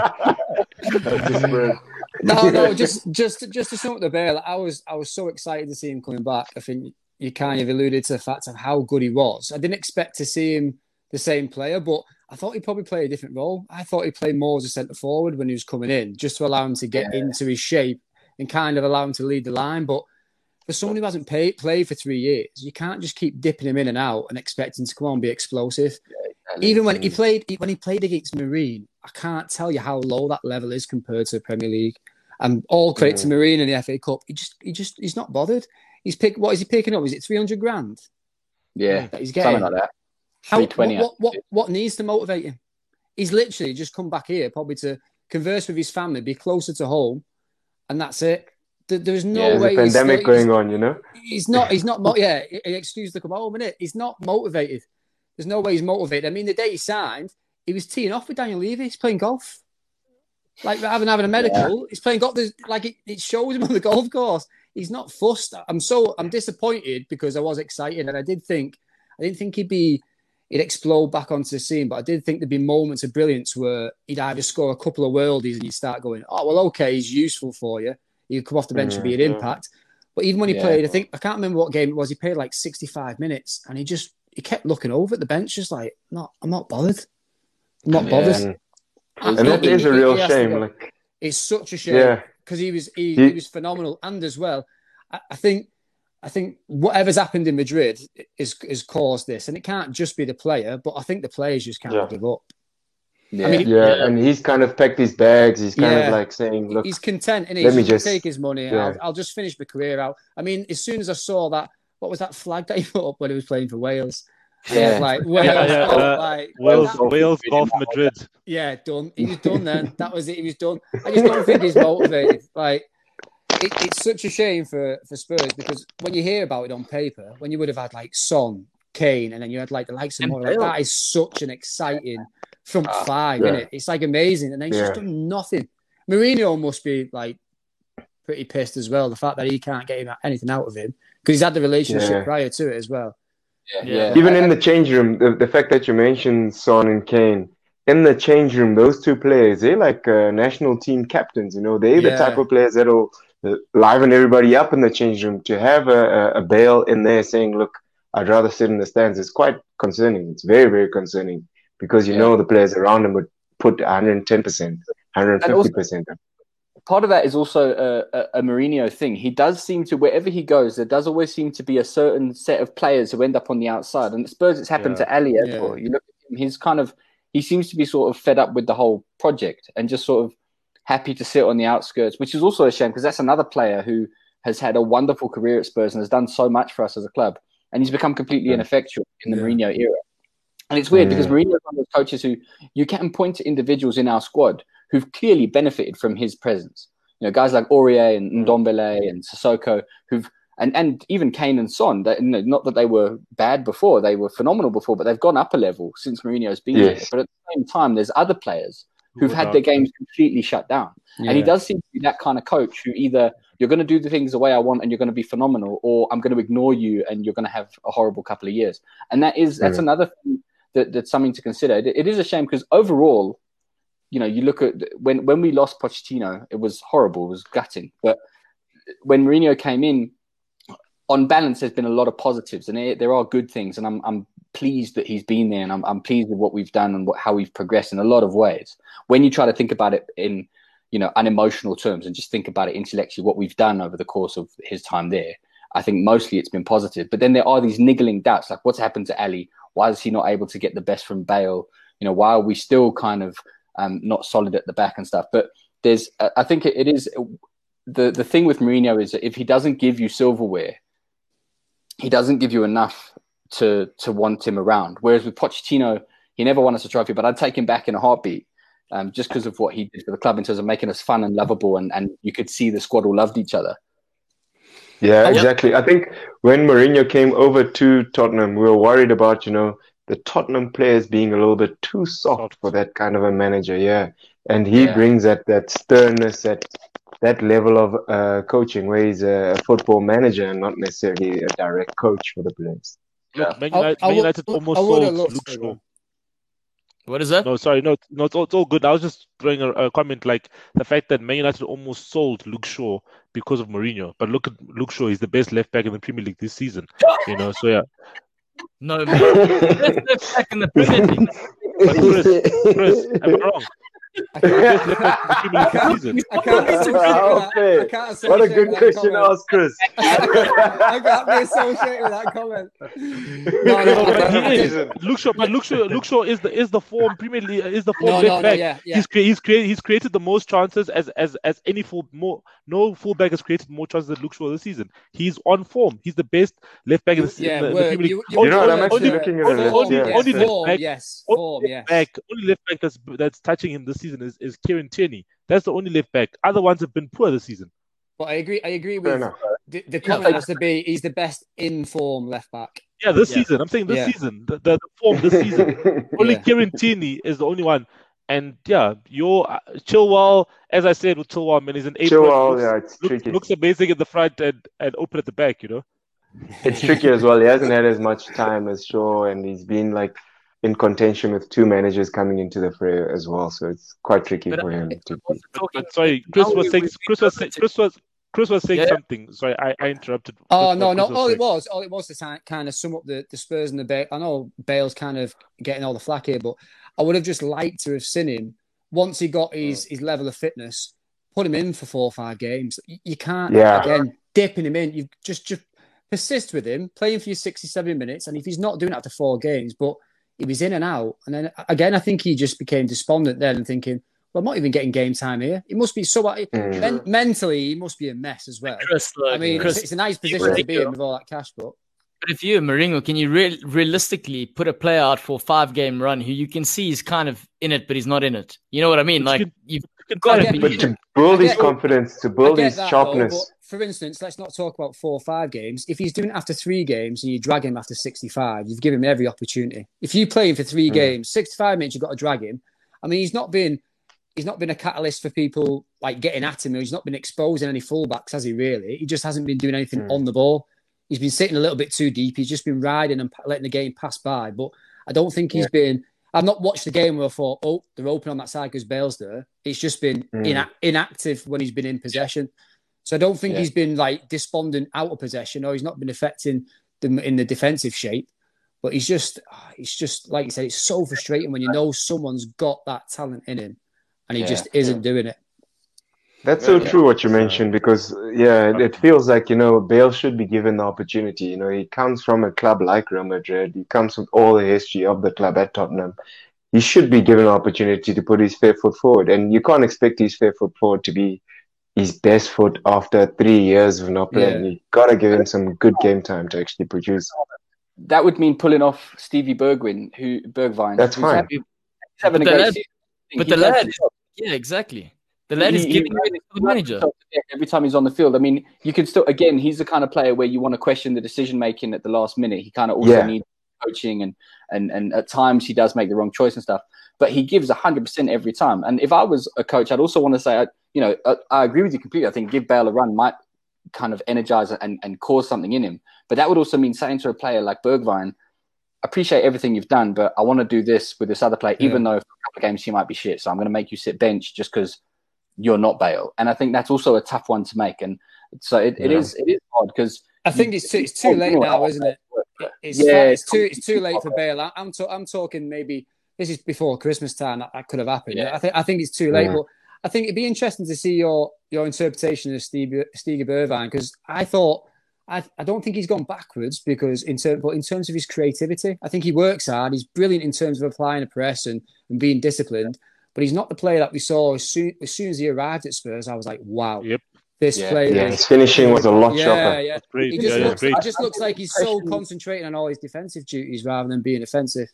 no, no, just just just to sum up the Bale, I was I was so excited to see him coming back. I think you kind of alluded to the fact of how good he was. I didn't expect to see him the same player, but I thought he'd probably play a different role. I thought he'd play more as a centre forward when he was coming in, just to allow him to get yeah. into his shape and kind of allow him to lead the line. But for someone who hasn't pay, played for three years, you can't just keep dipping him in and out and expecting to come on and be explosive. Yeah, Even when he played when he played against Marine, I can't tell you how low that level is compared to the Premier League. And all credit yeah. to Marine in the FA Cup. He just he just he's not bothered. He's pick what is he picking up? Is it three hundred grand? Yeah, he's getting something like that. How, what, what, what, what needs to motivate him? He's literally just come back here probably to converse with his family, be closer to home, and that's it. There's no yeah, way. There's pandemic going on, you know. He's not. He's not. yeah, excuse the come home, innit? He's not motivated. There's no way he's motivated. I mean, the day he signed, he was teeing off with Daniel Levy. He's playing golf. Like having having a medical, yeah. he's playing golf. There's, like it, it shows him on the golf course. He's not fussed. I'm so I'm disappointed because I was excited and I did think I didn't think he'd be he'd explode back onto the scene, but I did think there'd be moments of brilliance where he'd either score a couple of worldies and you start going, oh well, okay, he's useful for you he could come off the bench and be an mm, impact. But even when he yeah. played, I think I can't remember what game it was. He played like 65 minutes, and he just he kept looking over at the bench, just like, "No, I'm not bothered. I'm not bothered." Yeah. And, and that is a real shame. Like, it's such a shame because yeah. he was he, he, he, was phenomenal, and as well, I, I, think I think whatever's happened in Madrid is has caused this, and it can't just be the player, but I think the players just can't give up. Yeah. I mean, yeah, yeah, and he's kind of packed his bags. He's kind yeah. of like saying, "Look, he's content, and he's let me just take his money. Yeah. I'll, I'll, just finish my career out." I mean, as soon as I saw that, what was that flag that he put up when he was playing for Wales? Yeah, like Wales, yeah, yeah. Uh, like, Wales, that, Wales, golf Madrid. Yeah, done. He was done then. that was it. He was done. I just don't think he's motivated. Like, it, it's such a shame for for Spurs because when you hear about it on paper, when you would have had like Son, Kane, and then you had like the likes of more, like, that is such an exciting front uh, five, yeah. it? It's like amazing. And then he's yeah. just done nothing. Mourinho must be like pretty pissed as well. The fact that he can't get anything out of him because he's had the relationship yeah. prior to it as well. Yeah. Even in the change room, the, the fact that you mentioned Son and Kane, in the change room, those two players, they're like uh, national team captains. You know, they're the type of players that'll liven everybody up in the change room. To have a, a, a Bale in there saying, "Look, I'd rather sit in the stands," is quite concerning. It's very, very concerning because you yeah. know the players around him would put 110%, 150%. part of that is also a, a, a Mourinho thing. He does seem to, wherever he goes, there does always seem to be a certain set of players who end up on the outside. And at Spurs, it's happened yeah. to Alli yeah. well. You look at him, he's kind of, he seems to be sort of fed up with the whole project and just sort of happy to sit on the outskirts, which is also a shame because that's another player who has had a wonderful career at Spurs and has done so much for us as a club, and he's become completely yeah. ineffectual in the yeah. Mourinho era. And it's weird yeah. because Mourinho is one of those coaches who you can point to individuals in our squad who've clearly benefited from his presence. You know, guys like Aurier and mm. Ndombele and Sissoko who've and and even Kane and Son. That, you know, not that they were bad before, they were phenomenal before, but they've gone up a level since Mourinho's been yes. there. But at the same time, there's other players who've had their games completely shut down, yeah. and he does seem to be that kind of coach who either you're going to do the things the way I want and you're going to be phenomenal, or I'm going to ignore you and you're going to have a horrible couple of years. And that is that's another thing that, that's something to consider. it, it is a shame because overall, you know, you look at when when we lost Pochettino, it was horrible, it was gutting. But when Mourinho came in, on balance, there's been a lot of positives, and it, there are good things. And I'm I'm pleased that he's been there, and I'm I'm pleased with what we've done and what, how we've progressed in a lot of ways. When you try to think about it in you know unemotional terms and just think about it intellectually, what we've done over the course of his time there, I think mostly it's been positive. But then there are these niggling doubts, like what's happened to Alli? Why is he not able to get the best from Bale? You know, why are we still kind of um, not solid at the back and stuff? But there's, I think it is the the thing with Mourinho is that if he doesn't give you silverware he doesn't give you enough to to want him around. Whereas with Pochettino, he never won us a trophy, but I'd take him back in a heartbeat. Um, just because of what he did for the club in terms of making us fun and lovable, and, and you could see the squad all loved each other. Yeah, exactly. I think when Mourinho came over to Tottenham, we were worried about, you know, the Tottenham players being a little bit too soft for that kind of a manager. Yeah. And he yeah. brings that, that sternness, that that level of uh, coaching where he's a football manager and not necessarily a direct coach for the players. Yeah, Man United, I, I, Man United almost sold Luke Shaw. What is that? No, sorry, no, no, it's all, it's all good. I was just throwing a, a, comment like the fact that Man United almost sold Luke Shaw because of Mourinho. But look at Luke Shaw; he's the best left back in the Premier League this season. You know, so yeah. No, man. best left back in the Premier League. But Chris, Chris, am I wrong? I can't, What a good question to ask, Chris. I can't be associated with that comment. No, no, no, Luke Shaw, but Luke Shaw, Luke Shaw is the is the form Premier League uh, is the form no, no, back. Yeah, yeah. He's he's created he's created the most chances as as as any full more no fullback has created more chances than Luke Shaw this season. He's on form. He's the best left back in the, yeah, in the, in the Premier League. You, you, you know what? I'm actually only, looking at only, only, yes, only left back. Yes, form, yes. Back, only left back that's that's touching him this season is, is Kieran Tierney. That's the only left back. Other ones have been poor this season. But I agree. I agree with the, the comment has to be he's the best in form left back. Yeah, this yeah. season. I'm saying this yeah. season. The, the, form this season. only yeah. Kieran Tierney is the only one. And yeah, your uh, Chilwell, as I said with Chilwell, man, he's an eight. Chilwell, looks, yeah, it's looks, tricky. Looks amazing at the front and, and open at the back, you know. It's tricky as well. He hasn't had as much time as Shaw, and he's been like in contention with two managers coming into the fray as well. So it's quite tricky but for him. To but, sorry, Chris was saying. Chris was saying. Chris was. Chris was saying yeah. something. Sorry, I, I interrupted. Oh no, no. All oh, oh, it was, all it was to kind of sum up the, the Spurs and the Bale. I know Bale's kind of getting all the flack here, but I would have just liked to have seen him once he got his, his level of fitness, put him in for four or five games. You, you can't yeah. again dipping him in. You just just persist with him, playing for you 67 minutes, and if he's not doing it after four games, but he was in and out. And then again, I think he just became despondent then and thinking, well, I'm not even getting game time here. It must be so mm. men- mentally, he must be a mess as well. Chris, I mean, Chris, it's, it's, a nice position to be in with all that cash, but. But if you're Mourinho, can you re- realistically put a player out for a five game run who you can see is kind of in it, but he's not in it? You know what I mean? Like, you've to be. But to build his confidence, to build his that, sharpness. Though, for instance, let's not talk about four or five games. If he's doing it after three games and you drag him after 65, you've given him every opportunity. If you play him for three mm. games, 65 minutes, you've got to drag him. I mean, he's not been he's not been a catalyst for people like getting at him. He's not been exposing any fullbacks, has he really? He just hasn't been doing anything mm. on the ball. He's been sitting a little bit too deep. He's just been riding and letting the game pass by. But I don't think he's yeah. been. I've not watched the game where I thought, oh, they're open on that side because Bale's there. It's just been mm. ina- inactive when he's been in possession. So I don't think yeah. he's been like despondent out of possession, or he's not been affecting them in the defensive shape. But he's just, it's just like you said, it's so frustrating when you know someone's got that talent in him, and he yeah. just isn't doing it. That's so yeah. true what you mentioned because yeah, it feels like you know Bale should be given the opportunity. You know, he comes from a club like Real Madrid. He comes with all the history of the club at Tottenham. he should be given an opportunity to put his fair foot forward. And you can't expect his fair foot forward to be his best foot after three years of not playing. Yeah. You gotta give him some good game time to actually produce. That would mean pulling off Stevie Bergwijn, who Bergwijn. That's fine. Having, having but, the lad, but the lad, yeah, exactly. The lad is giving he, the manager every time he's on the field. I mean, you can still again, he's the kind of player where you want to question the decision making at the last minute. He kind of also yeah. needs coaching and and and at times he does make the wrong choice and stuff. But he gives hundred percent every time. And if I was a coach, I'd also want to say, you know, I, I, agree with you completely. I think give Bale a run might kind of energize and, and cause something in him. But that would also mean saying to a player like Bergwijn, appreciate everything you've done, but I want to do this with this other player, yeah. even though for a couple of games he might be shit. So I'm going to make you sit bench just because you're not Bale. And I think that's also a tough one to make. And so it, yeah. it is it is hard because I think it's too, it's too late now, isn't it? It's, yeah, it's too it's too late for Bale. I'm to, I'm talking maybe this is before Christmas time. That, that could have happened. Yeah. I think I think it's too late. Yeah. But I think it'd be interesting to see your your interpretation of Steve Steve Bergwijn because I thought I, I don't think he's gone backwards because in terms but in terms of his creativity, I think he works hard. He's brilliant in terms of applying the press and, and being disciplined. But he's not the player that we saw as soon as soon as he arrived at Spurs. I was like, wow. Yep this yeah. player. Yeah, his finishing was a lot yeah, sharper. Yeah, yeah. He just, yeah, looks, yeah, just looks like he's so concentrating on all his defensive duties rather than being offensive.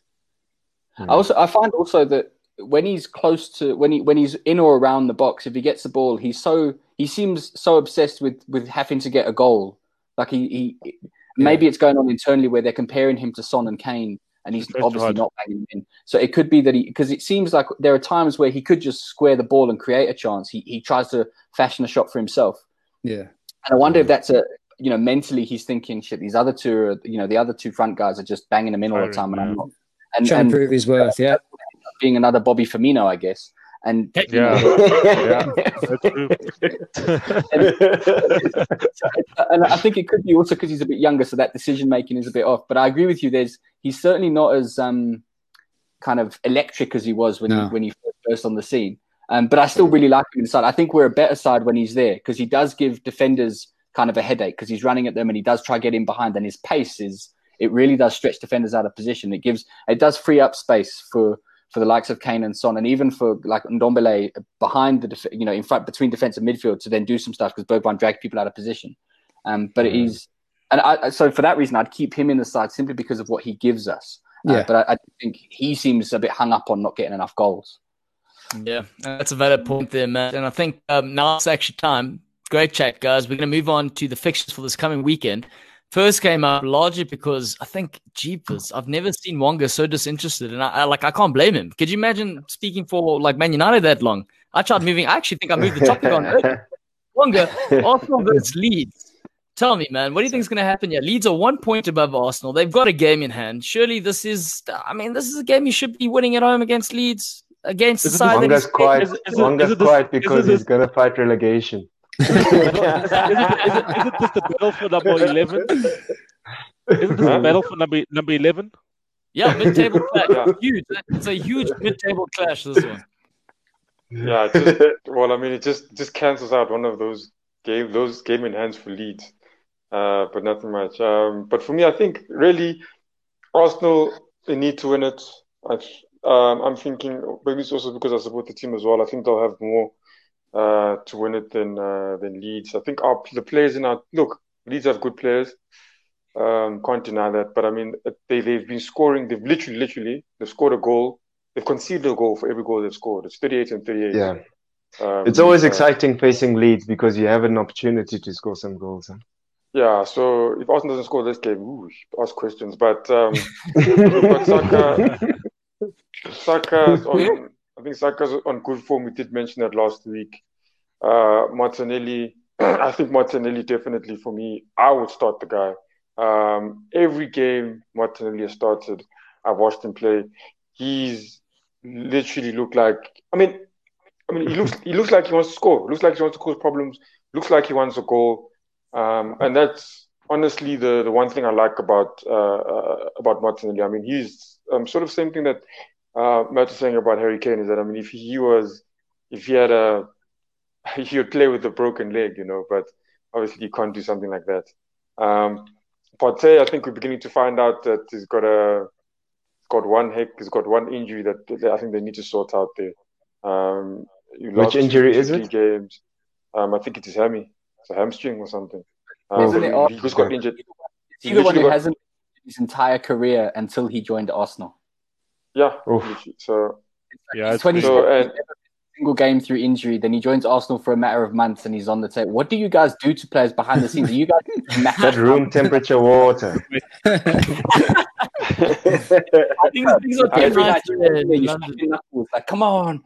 I also I find also that when he's close to when he when he's in or around the box, if he gets the ball, he's so he seems so obsessed with with having to get a goal. Like he, he maybe it's going on internally where they're comparing him to Son and Kane, and he's That's obviously not banging him in. So it could be that he because it seems like there are times where he could just square the ball and create a chance. He he tries to fashion a shot for himself. Yeah, and I wonder if that's a you know mentally he's thinking shit. These other two are you know the other two front guys are just banging him in all the time, and I'm mm. not. And, trying and, to prove his worth, yeah. Being another Bobby Firmino, I guess. And yeah, yeah, and, and, I think it could be also because he's a bit younger, so that decision making is a bit off. But I agree with you. There's he's certainly not as um, kind of electric as he was when no. he when he first on the scene. Um, but I still really like him inside. I think we're a better side when he's there because he does give defenders kind of a headache because he's running at them and he does try get in behind and his pace is it really does stretch defenders out of position. It gives it does free up space for for the likes of Kane and Son, and even for like Ndombele behind the def- you know in front between defense and midfield to then do some stuff because Bergwijn drags people out of position. Um, but mm. he's and I, so for that reason, I'd keep him in the side simply because of what he gives us. Uh, yeah. but I, I, think he seems a bit hung up on not getting enough goals. Yeah, that's a valid point there, Matt. And I think um, now it's actually time. Great chat, guys. We're going to move on to the fixtures for this coming weekend. First came up largely because I think Jeepers, I've never seen Wonga so disinterested, and I, I, like I can't blame him. Could you imagine speaking for like Man United that long? I tried moving. I actually think I moved the topic on Wonga. Arsenal versus Leeds. Tell me, man, what do you think is going to happen here? Leeds are one point above Arsenal. They've got a game in hand. Surely this is. I mean, this is a game you should be winning at home against Leeds. Against the side Wanga's quiet. Is, is, Wanga's quiet because he's going to fight relegation is, it, is, it, is it just the battle for number 11? Isn't this a battle for number number 11? Yeah, mid-table clash. Yeah. Huge. It's a huge mid-table clash. This one. Yeah, just, well, I mean, it just just cancels out one of those game those game in hands for Leeds, uh, but nothing much. Um, but for me, I think really Arsenal they need to win it. I, um, I'm thinking maybe it's also because I support the team as well. I think they'll have more uh, to win it than uh, than Leeds. I think our the players in our look Leeds have good players. Um, can't deny that. But I mean, they they've been scoring. They've literally literally they've scored a goal. They've conceded a goal for every goal they've scored. It's 38 and 38. Yeah. Um, it's always uh, exciting facing Leeds because you have an opportunity to score some goals. Huh? Yeah, so if Arsenal doesn't score this game, ooh, ask questions. But um, but Saka, Saka's on I think Saka's on good form. We did mention that last week. Uh, Martinelli, I think Martinelli definitely for me, I would start the guy. Um, every game Martinelli has started, I've watched him play. He's literally looked like. I mean, I mean, he looks he looks like he wants to score. Looks like he wants to cause problems. Looks like he wants a goal. Um, and that's honestly the the one thing I like about uh, uh, about Martinelli. I mean, he's um, sort of same thing that uh, Matt was saying about Harry Kane is that I mean, if he was, if he had a, he would play with a broken leg, you know. But obviously, you can't do something like that. Um, Partey, I think we're beginning to find out that he's got a got one heck, he's got one injury that, that I think they need to sort out there. Um, Which injury is it? Games. Um, I think it is hammy. It's a hamstring or something. Um, Isn't it he, he got injured. He's the one who got... hasn't his entire career until he joined Arsenal. Yeah. So yeah, it's 20 so, and, single game through injury. Then he joins Arsenal for a matter of months, and he's on the table. What do you guys do to players behind the scenes? Are you guys that room temperature water? I think things are every night you like, come on.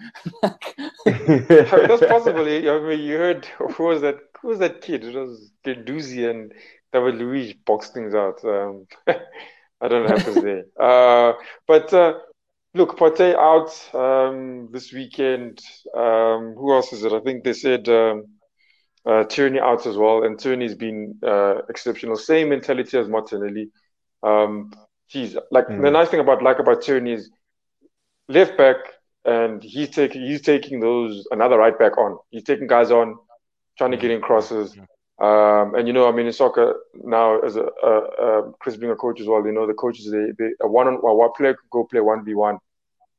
That's possibly. I mean, you heard who was that? Who was that kid? It was Guendouzi and David Luiz box things out. Um, I don't know what happens there. Uh, but uh, Look, Partey out um, this weekend. Um, who else is it? I think they said um, uh, Tierney out as well, and Tierney's been uh, exceptional. Same mentality as Martinelli. Um, he's like mm. the nice thing about like about Tierney is left back, and he's taking he's taking those another right back on. He's taking guys on, trying to get in crosses. Um, and you know, I mean, in soccer now, as a, a, a Chris being a coach as well, you know, the coaches they, they a one on one player could go play one v one,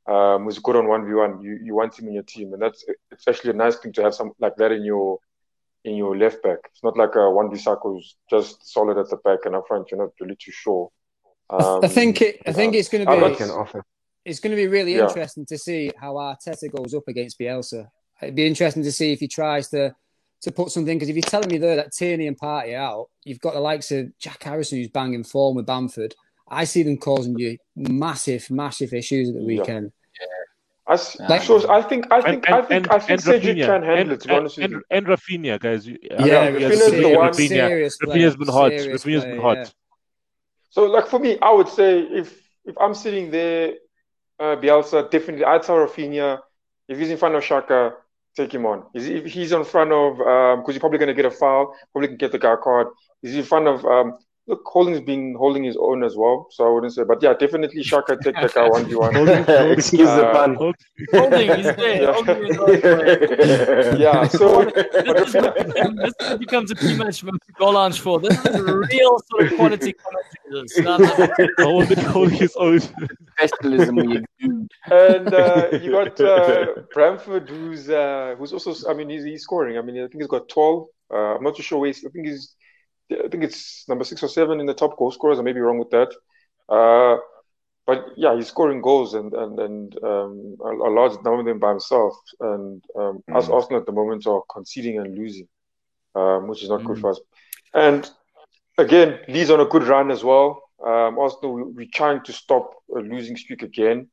um, who's good on one v one. You you want him in your team, and that's it's actually a nice thing to have some like that in your in your left back. It's not like a one v who's just solid at the back and up front. You're not really too sure. Um, I think it. I think it's going to be. It's going to be really yeah. interesting to see how Arteta goes up against Bielsa. It'd be interesting to see if he tries to to put something because if you're telling me there that Tierney and Partey out, you've got the likes of Jack Harrison who's banging form with Bamford. I see them causing you massive, massive issues at the weekend. Yeah. I, like, so I think I think and, I think and, I think Cedric can handle it. To be honest and, with you. and Raphinha, guys. Yeah, yeah Raphinha's the one. Raphinha. Raphinha's been hot. Raphinha's player, been hot. Yeah. So, like for me, I would say if if I'm sitting there, uh, Bielsa definitely I'd tell Raphinha if he's in front of Xhaka, take him on. He's, if he's in front of, because um, you're probably going to get a foul, probably can get the guy card. He's in front of, um, look, Holding's been holding his own as well, so I wouldn't say, but yeah, definitely Xhaka take the guy one v one. Excuse uh, the pun. Holding, he's there. Yeah, holding yeah so this, this becomes a too much goal for. This is real sort of quality commentators. Holding, holding his own. Professionalism we and uh, you got uh, Bamford, who's uh, who's also. I mean, he's, he's scoring. I mean, I think he's got twelve. Uh, I'm not too sure. Where I think he's. I think it's number six or seven in the top goal scorers. I may be wrong with that. Uh, but yeah, he's scoring goals and and and um, a, a, large number of them by himself. And um, mm. us Arsenal at the moment are conceding and losing, um, which is not mm. good for us. And again, Leeds on a good run as well. Um, Arsenal, we, are trying to stop a losing streak again.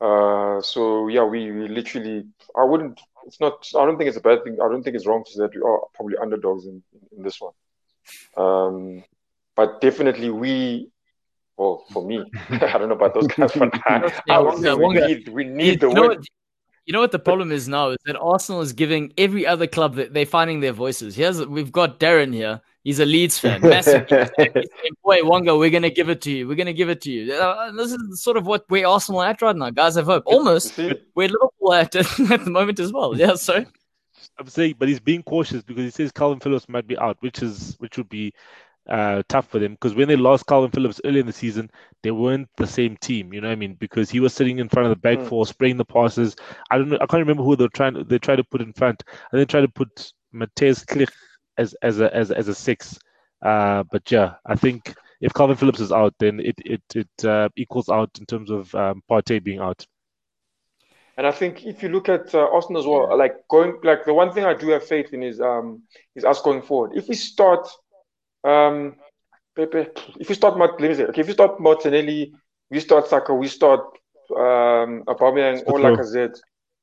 Uh, so yeah, we, we literally, I wouldn't, it's not, I don't think it's a bad thing. I don't think it's wrong to say that we are probably underdogs in, in this one. Um, but definitely we, well, for me, I don't know about those guys, but I, I we, need, we need the win. What, you know what the problem is now is that Arsenal is giving every other club that they're finding their voices. Here's we've got Darren here. He's a Leeds fan, massive. Boy, Wonga, we're gonna give it to you. We're gonna give it to you. Uh, this is sort of what we're Arsenal at right now, guys. Have hope. Almost we're Liverpool at at the moment as well. Yeah, so I'm saying, but he's being cautious because he says Kalvin Phillips might be out, which is which would be uh, tough for them because when they lost Kalvin Phillips early in the season, they weren't the same team. You know what I mean? Because he was sitting in front of the back mm. four, spraying the passes. I don't know. I can't remember who they were trying. They tried to put in front, and they tried to put Mateusz Klich as as a as, as a six. Uh, but yeah, I think if Kalvin Phillips is out, then it it it uh, equals out in terms of um, Partey being out. And I think if you look at uh, Austin as well, like going like the one thing I do have faith in is um is us going forward. If we start um if we start let me say okay if you start Martinelli, we start Saka, we start um Aubameyang or Lacazette,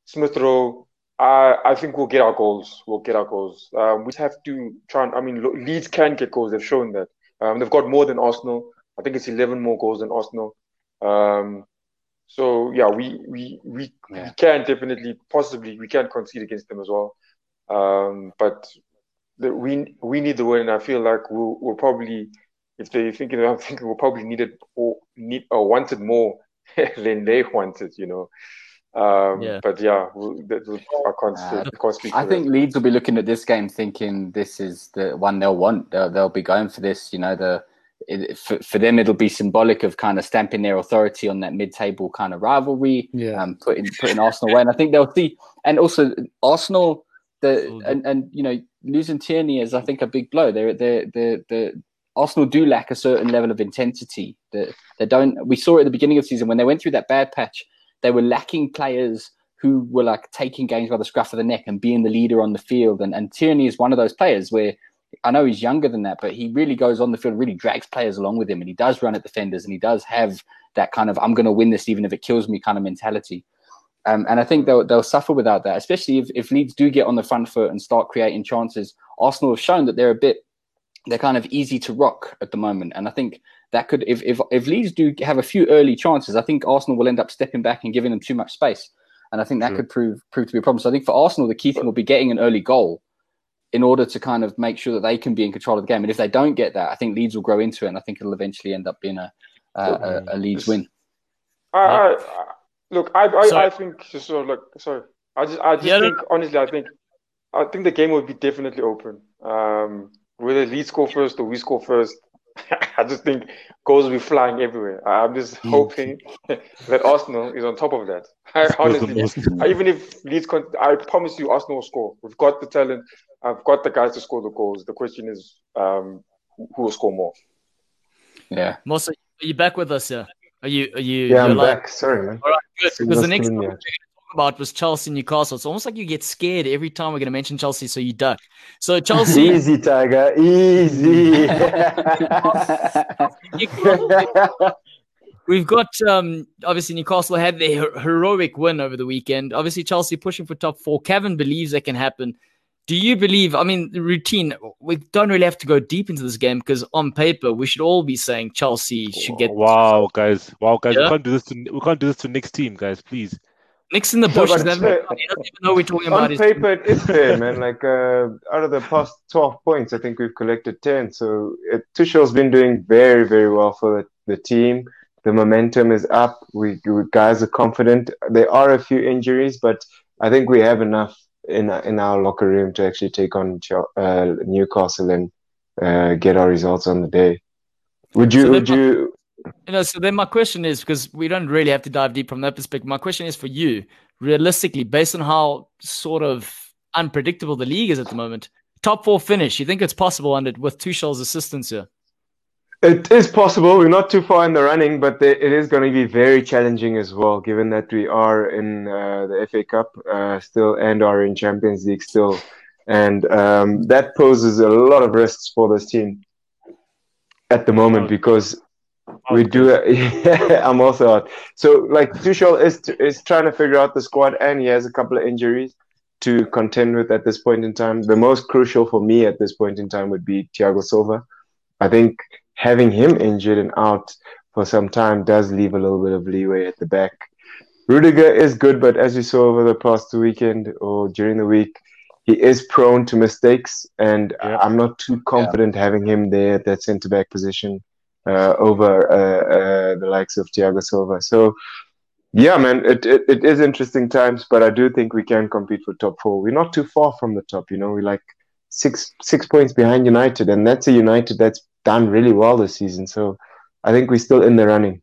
Smith Rowe, I I think we'll get our goals. We'll get our goals. Um, we have to try and. I mean, Leeds can get goals. They've shown that. Um, they've got more than Arsenal. I think it's 11 more goals than Arsenal. Um, so yeah, we we we, yeah. we can definitely, possibly, we can concede against them as well. Um, but the, we we need the win. And I feel like we'll, we'll probably, if they're thinking, I'm thinking we'll probably need it or need or wanted more than they wanted. You know. Um, yeah. But yeah, I can't, uh, I can't speak. I think Leeds will be looking at this game thinking this is the one they'll want. They'll, they'll be going for this. You know, the it, for, for them it'll be symbolic of kind of stamping their authority on that mid-table kind of rivalry, yeah, um, putting putting Arsenal away. And I think they'll see, and also Arsenal, the and and you know losing Tierney is I think a big blow. They're they the the Arsenal do lack a certain level of intensity. That they don't. We saw it at the beginning of the season when they went through that bad patch. They were lacking players who were like taking games by the scruff of the neck and being the leader on the field. And, and Tierney is one of those players where I know he's younger than that, but he really goes on the field, really drags players along with him, and he does run at defenders, and he does have that kind of "I'm going to win this even if it kills me" kind of mentality. Um, and I think they'll they'll suffer without that, especially if, if Leeds do get on the front foot and start creating chances. Arsenal have shown that they're a bit they're kind of easy to rock at the moment, and I think that could if if if Leeds do have a few early chances, I think Arsenal will end up stepping back and giving them too much space, and I think that could prove prove to be a problem. So I think for Arsenal, the key thing will be getting an early goal in order to kind of make sure that they can be in control of the game. And if they don't get that, I think Leeds will grow into it, and I think it'll eventually end up being a a, a, a Leeds win. I, I, look, I I, I think just sort of look. Sorry, I just I just yeah, think honestly, I think I think the game will be definitely open. Um, whether Leeds score first or we score first, I just think goals will be flying everywhere. I'm just hoping that Arsenal is on top of that. I, honestly, even if Leeds, con- I promise you, Arsenal will score. We've got the talent. I've got the guys to score the goals. The question is, um, who will score more? Yeah, Mosa, are you back with us? Yeah, are you? Are you? Yeah, I'm like... back. Sorry, man. All right, good. Because the next about was Chelsea Newcastle. It's almost like you get scared every time we're going to mention Chelsea, so you duck. So Chelsea, easy, Tiger, easy. We've got um, obviously Newcastle had their heroic win over the weekend. Obviously Chelsea pushing for top four. Kevin believes that can happen. Do you believe? I mean, the routine. We don't really have to go deep into this game because on paper we should all be saying Chelsea should get. Wow, guys! Wow, guys! Yeah? We can't do this to we can't do this to next team, guys. Please. Nick's in the bush. No, doesn't even know we're talking about. On paper, it is fair, man. Like uh, out of the past twelve points, I think we've collected ten. So it, Tuchel's been doing very, very well for the, the team. The momentum is up. We, we, guys are confident. There are a few injuries, but I think we have enough in in our locker room to actually take on uh, Newcastle and uh, get our results on the day. Would you? So would you? You know, so then my question is because we don't really have to dive deep from that perspective. My question is for you, realistically, based on how sort of unpredictable the league is at the moment, top four finish. You think it's possible under with Tuchel's assistance here? It is possible. We're not too far in the running, but it is going to be very challenging as well, given that we are in uh, the FA Cup uh, still and are in Champions League still, and um, that poses a lot of risks for this team at the moment because we do. I'm also out. So like Tuchel is is trying to figure out the squad, and he has a couple of injuries to contend with at this point in time. The most crucial for me at this point in time would be Thiago Silva. I think having him injured and out for some time does leave a little bit of leeway at the back. Rudiger is good, but as you saw over the past weekend or during the week, he is prone to mistakes, and yeah. I'm not too confident yeah. having him there at that centre back position over uh, uh, the likes of Thiago Silva. So, yeah, man, it, it, it is interesting times, but I do think we can compete for top four. We're not too far from the top, you know. We're like six six points behind United, and that's a United that's done really well this season. So, I think we're still in the running.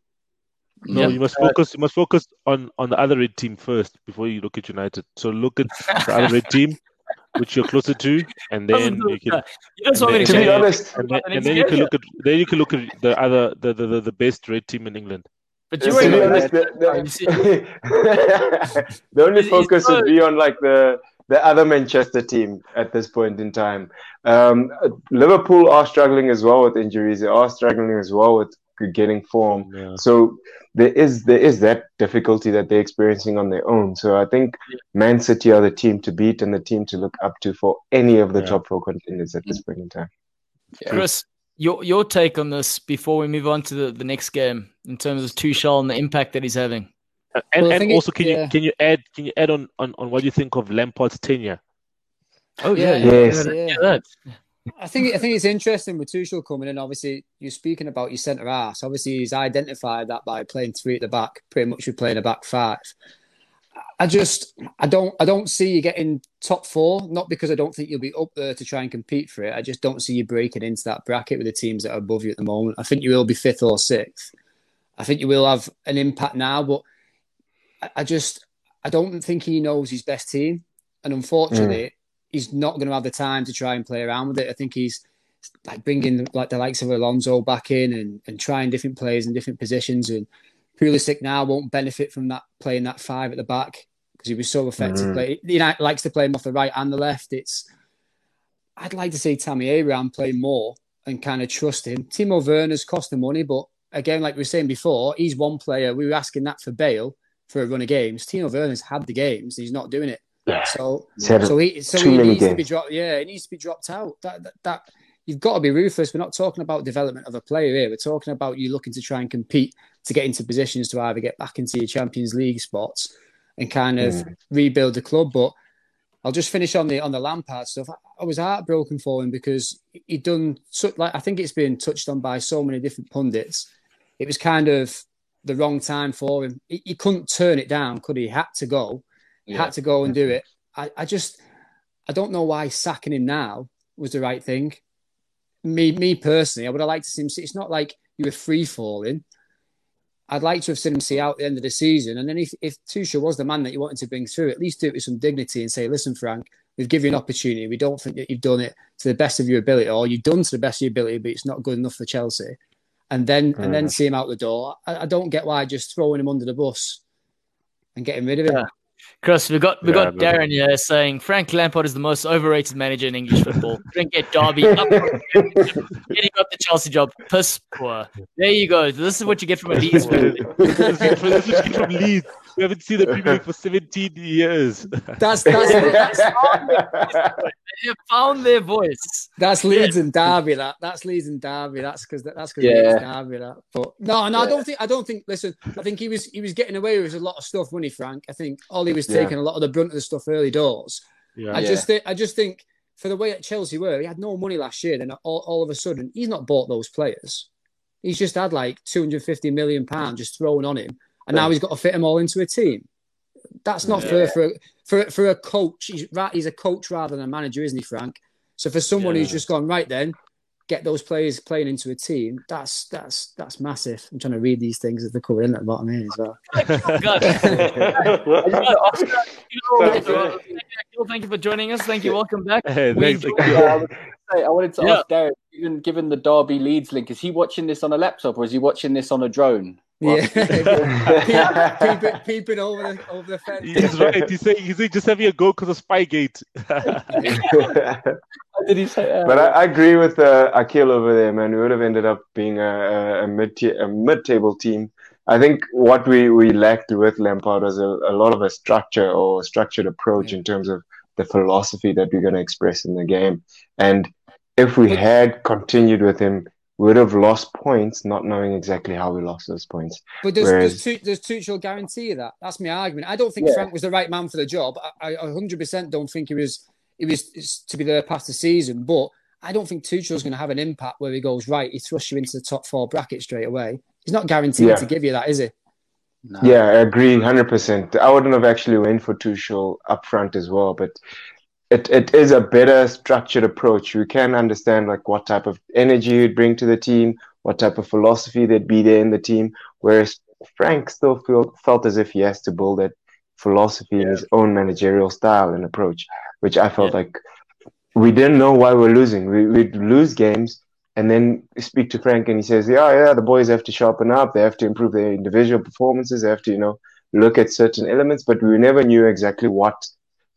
No, yeah. you must focus. You must focus on on the other red team first before you look at United. So look at the other red team, which you're closer to, and then you can. You just want to be honest, and then, and then you can look at then you can look at the other the the, the best red team in England. But you to be honest, the, the, the only focus would be on like the the other Manchester team at this point in time. Um, Liverpool are struggling as well with injuries. They are struggling as well with getting form. Yeah. So there is there is that difficulty that they're experiencing on their own. So I think Man City are the team to beat and the team to look up to for any of the yeah. top four contenders at this point in time. Yeah. Chris, your your take on this before we move on to the, the next game in terms of Tuchel and the impact that he's having. Uh, and, well, and also, can you can you add can you add on, on, on what you think of Lampard's tenure? Oh yeah, yes. yeah. I think I think it's interesting with Tuchel coming in. Obviously, you're speaking about your centre half. Obviously, he's identified that by playing three at the back, pretty much we're playing a back five. I just I don't I don't see you getting top four. Not because I don't think you'll be up there to try and compete for it. I just don't see you breaking into that bracket with the teams that are above you at the moment. I think you will be fifth or sixth. I think you will have an impact now, but I, I just I don't think he knows his best team, and unfortunately, mm. He's not going to have the time to try and play around with it. I think he's like bringing like the likes of Alonso back in and, and trying different players in different positions and Pulisic now won't benefit from that playing that five at the back because he was so effective. Mm. He likes to play him off the right and the left. It's I'd like to see Tammy Abraham play more and kind of trust him. Timo Werner's cost the money, but again, like we were saying before, he's one player. We were asking that for Bale for a run of games. Timo Werner's had the games. He's not doing it. Yeah. So, so he, so he needs games. to be dropped. Yeah, he needs to be dropped out. That, that, that you've got to be ruthless. We're not talking about development of a player here. We're talking about you looking to try and compete to get into positions to either get back into your Champions League spots and kind of mm. rebuild the club. But I'll just finish on the on the Lampard stuff. I, was heartbroken for him because he'd done so, like I think it's been touched on by so many different pundits. It was kind of the wrong time for him. He, he couldn't turn it down, could he? he had to go. Yeah. had to go and do it. I, I just I don't know why sacking him now was the right thing. Me me personally, I would have liked to see him. See, it's not like you were free falling. I'd like to have seen him see out the end of the season. And then if, if Tuchel was the man that you wanted to bring through, at least do it with some dignity and say, listen, Frank, we've given you an opportunity. We don't think that you've done it to the best of your ability, or you've done to the best of your ability, but it's not good enough for Chelsea. And then mm. and then see him out the door. I, I, don't get why just throwing him under the bus and getting rid of him. Yeah. Chris, we got we yeah, got Darren here saying Frank Lampard is the most overrated manager in English football. Didn't get Derby up, getting up the Chelsea job. Piss poor. There you go. This is what you get from a Leeds. this is what you get from Leeds. We haven't seen the Premier League for 17 years. That's that's, that's they have found their voice. That's Leeds yeah. and Derby. That that's Leeds and Derby. That's because that's because yeah. Leeds Derby. That. But no, no, yeah. I don't think I don't think. Listen, I think he was he was getting away with a lot of stuff, money, Frank. I think Ollie was taking a lot of the brunt of the stuff early doors. Yeah. I just think I just think for the way at Chelsea were, he had no money last year. Then all, all of a sudden, he's not bought those players. He's just had like 250 million pounds just thrown on him and now he's got to fit them all into a team. That's not yeah. fair for a, for for a coach. He's he's a coach rather than a manager, isn't he, Frank? So for someone yeah. who's just gone right, then get those players playing into a team. That's that's that's massive. I'm trying to read these things as they're coming in at the bottom here as well. Thank you for joining us. Thank you. Welcome back. Hey, thanks, I wanted to ask Derek, even given the Derby Leeds link, is he watching this on a laptop or is he watching this on a drone? Yeah, peeping, peeping, over the over the fence. He's right. He's saying he's just having a go because of Spygate. did he say? Uh, but I, I, agree with uh, Akil over there, man. We would have ended up being a, a mid a mid table team. I think what we, we lacked with Lampard was a, a lot of a structure or structured approach yeah. in terms of the philosophy that we're going to express in the game. And if we had continued with him would have lost points not knowing exactly how we lost those points. But does, Whereas, does, does Tuchel guarantee that? That's my argument. I don't think yeah. Frank was the right man for the job. I, I 100% don't think he was he was to be there past the season. But I don't think Tuchel's going to have an impact where he goes, right, he thrusts you into the top four bracket straight away. He's not guaranteed yeah. to give you that, is he? No. Yeah, I agree 100%. I wouldn't have actually went for Tuchel up front as well, but it, it is a better structured approach. We can understand like what type of energy you'd bring to the team, what type of philosophy there'd be there in the team. Whereas Frank still feel, felt as if he has to build that philosophy yeah. in his own managerial style and approach, which I felt yeah. like we didn't know why we're losing. We, we'd lose games and then speak to Frank and he says, yeah, yeah, the boys have to sharpen up. They have to improve their individual performances. They have to, you know, look at certain elements, but we never knew exactly what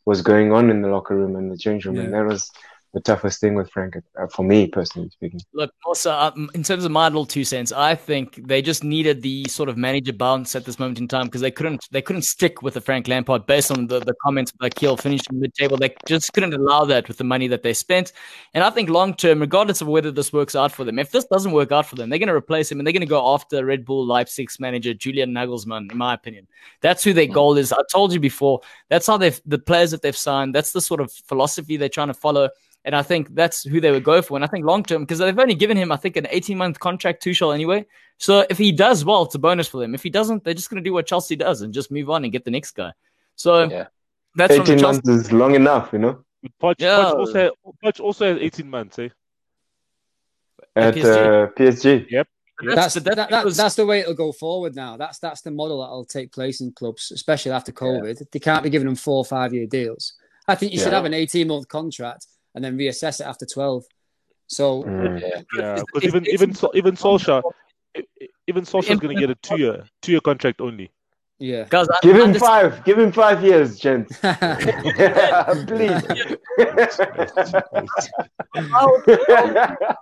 was going on in the locker room and the change room, yeah. and there was the toughest thing with Frank uh, for me personally speaking. Look, also um, in terms of my little two cents, I think they just needed the sort of manager bounce at this moment in time because they couldn't they couldn't stick with the Frank Lampard based on the, the comments by Keel finishing mid table. They just couldn't allow that with the money that they spent. And I think long term, regardless of whether this works out for them, if this doesn't work out for them, they're going to replace him and they're going to go after Red Bull Leipzig's manager Julian Nagelsmann. In my opinion, that's who their goal is. I told you before. That's how they've the players that they've signed. That's the sort of philosophy they're trying to follow. And I think that's who they would go for. And I think long term, because they've only given him, I think, an 18 month contract, Tuchel anyway. So if he does well, it's a bonus for them. If he doesn't, they're just going to do what Chelsea does and just move on and get the next guy. So yeah. that's 18 months is long enough, you know. Poch, yeah. Poch also, Poch also has 18 months, eh? At, PSG. Uh, PSG. Yep. That's that's, that, that, that's the way it'll go forward now. That's that's the model that'll take place in clubs, especially after COVID. Yeah. They can't be giving them four or five year deals. I think you yeah. should have an 18 month contract and then reassess it after 12. So mm. yeah, because even even even Solskjaer, even Solskjaer is going to get a two year two year contract only. Yeah, guys, give him five. Give him five years, gents. Please. the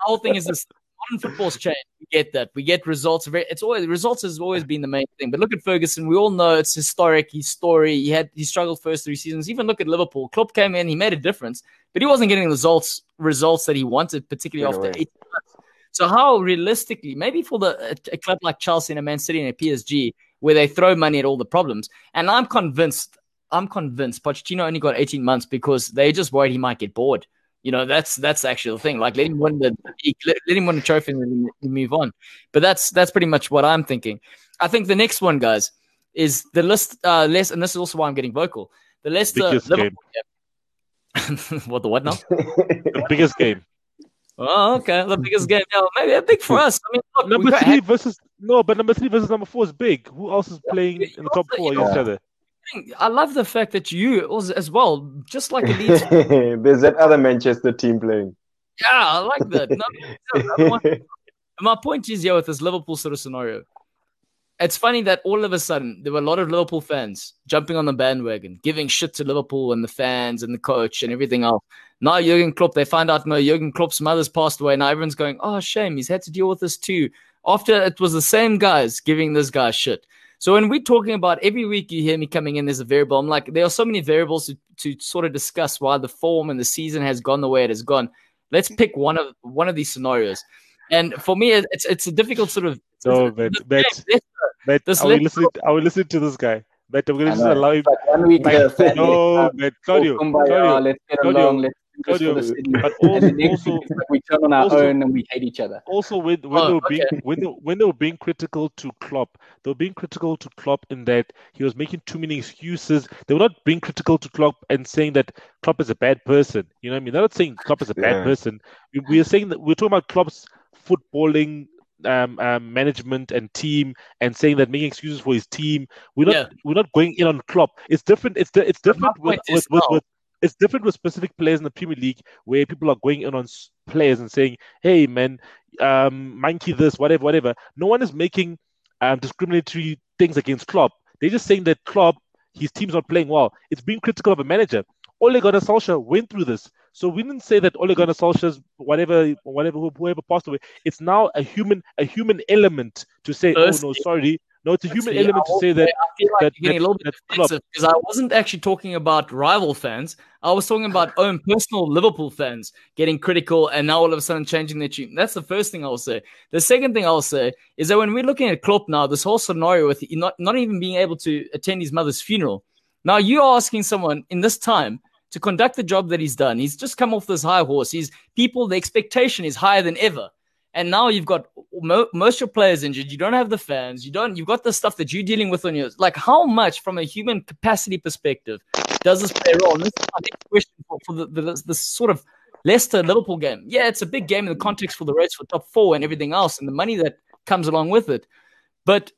whole thing is this modern football's changed. We get that. We get results. It's always results has always been the main thing. But look at Ferguson. We all know it's historic. His story. He had he struggled first three seasons. Even look at Liverpool. Klopp came in. He made a difference, but he wasn't getting results results that he wanted, particularly after eight months. So how realistically, maybe for the a, a club like Chelsea and a Man City and a PSG, where they throw money at all the problems, and I'm convinced. I'm convinced Pochettino only got 18 months because they just worried he might get bored. You know, that's that's actually the thing. Like let him win the let, let him win the trophy and move on. But that's that's pretty much what I'm thinking. I think the next one, guys, is the list uh less and this is also why I'm getting vocal. The Leicester what the what now? the biggest game. Oh, okay. The biggest game. Yeah, maybe a big for us. I mean, look, number three versus no, but number three versus number four is big. Who else is playing in the top four against each other? I love the fact that you was as well, just like Leeds. There's that other Manchester team playing. Yeah, I like that. No, no, my point is, yeah, with this Liverpool sort of scenario, it's funny that all of a sudden there were a lot of Liverpool fans jumping on the bandwagon, giving shit to Liverpool and the fans and the coach and everything else. Now Jurgen Klopp, they find out no Jurgen Klopp's mother's passed away. Now everyone's going, oh shame, he's had to deal with this too. After it was the same guys giving this guy shit. So when we're talking about every week, you hear me coming in, there's a variable. I'm like, there are so many variables to, to sort of discuss why the form and the season has gone the way it has gone. Let's pick one of one of these scenarios. And for me, it's it's a difficult sort of. No, but but, uh, but are we listening? Are we listening to this guy? But I'm going to just allow him. One week, no, but Claudio, Claudio, let's get along. Let's Claudio, but also, also we turn on our also, own and we hate each other. Also, when, when oh, they were okay. being when they, when they were being critical to Klopp, they were being critical to Klopp in that he was making too many excuses. They were not being critical to Klopp and saying that Klopp is a bad person. You know what I mean? They're not saying Klopp is a bad yeah. person. We, we are saying that we're talking about Klopp's footballing um, um, management and team and saying that making excuses for his team. We're not yeah. we're not going in on Klopp. It's different. It's it's different with with, with, with, it's different with specific players in the Premier League where people are going in on players and saying, "Hey, man, um, monkey this, whatever, whatever." No one is making um, discriminatory things against Klopp. They're just saying that Klopp, his team's not playing well. It's being critical of a manager. Ole Gunnar Solskjaer went through this, so we didn't say that Ole Gunnar Solskjaer's whatever, whatever, whoever passed away. It's now a human, a human element to say, "Oh no, sorry." No, it's a human See, element to say that. I feel like that, you're getting a little bit defensive because I wasn't actually talking about rival fans. I was talking about own personal Liverpool fans getting critical and now all of a sudden changing their tune. That's the first thing I'll say. The second thing I'll say is that when we're looking at Klopp now, this whole scenario with not, not even being able to attend his mother's funeral. Now you're asking someone in this time to conduct the job that he's done. He's just come off this high horse. He's people, the expectation is higher than ever and now you've got mo- most of your players injured. You don't have the fans. You don't. You've got the stuff that you're dealing with on your like. How much, from a human capacity perspective, does this play a role? And this is my next question for, for the, the, the sort of Leicester Liverpool game. Yeah, it's a big game in the context for the race for top four and everything else, and the money that comes along with it. But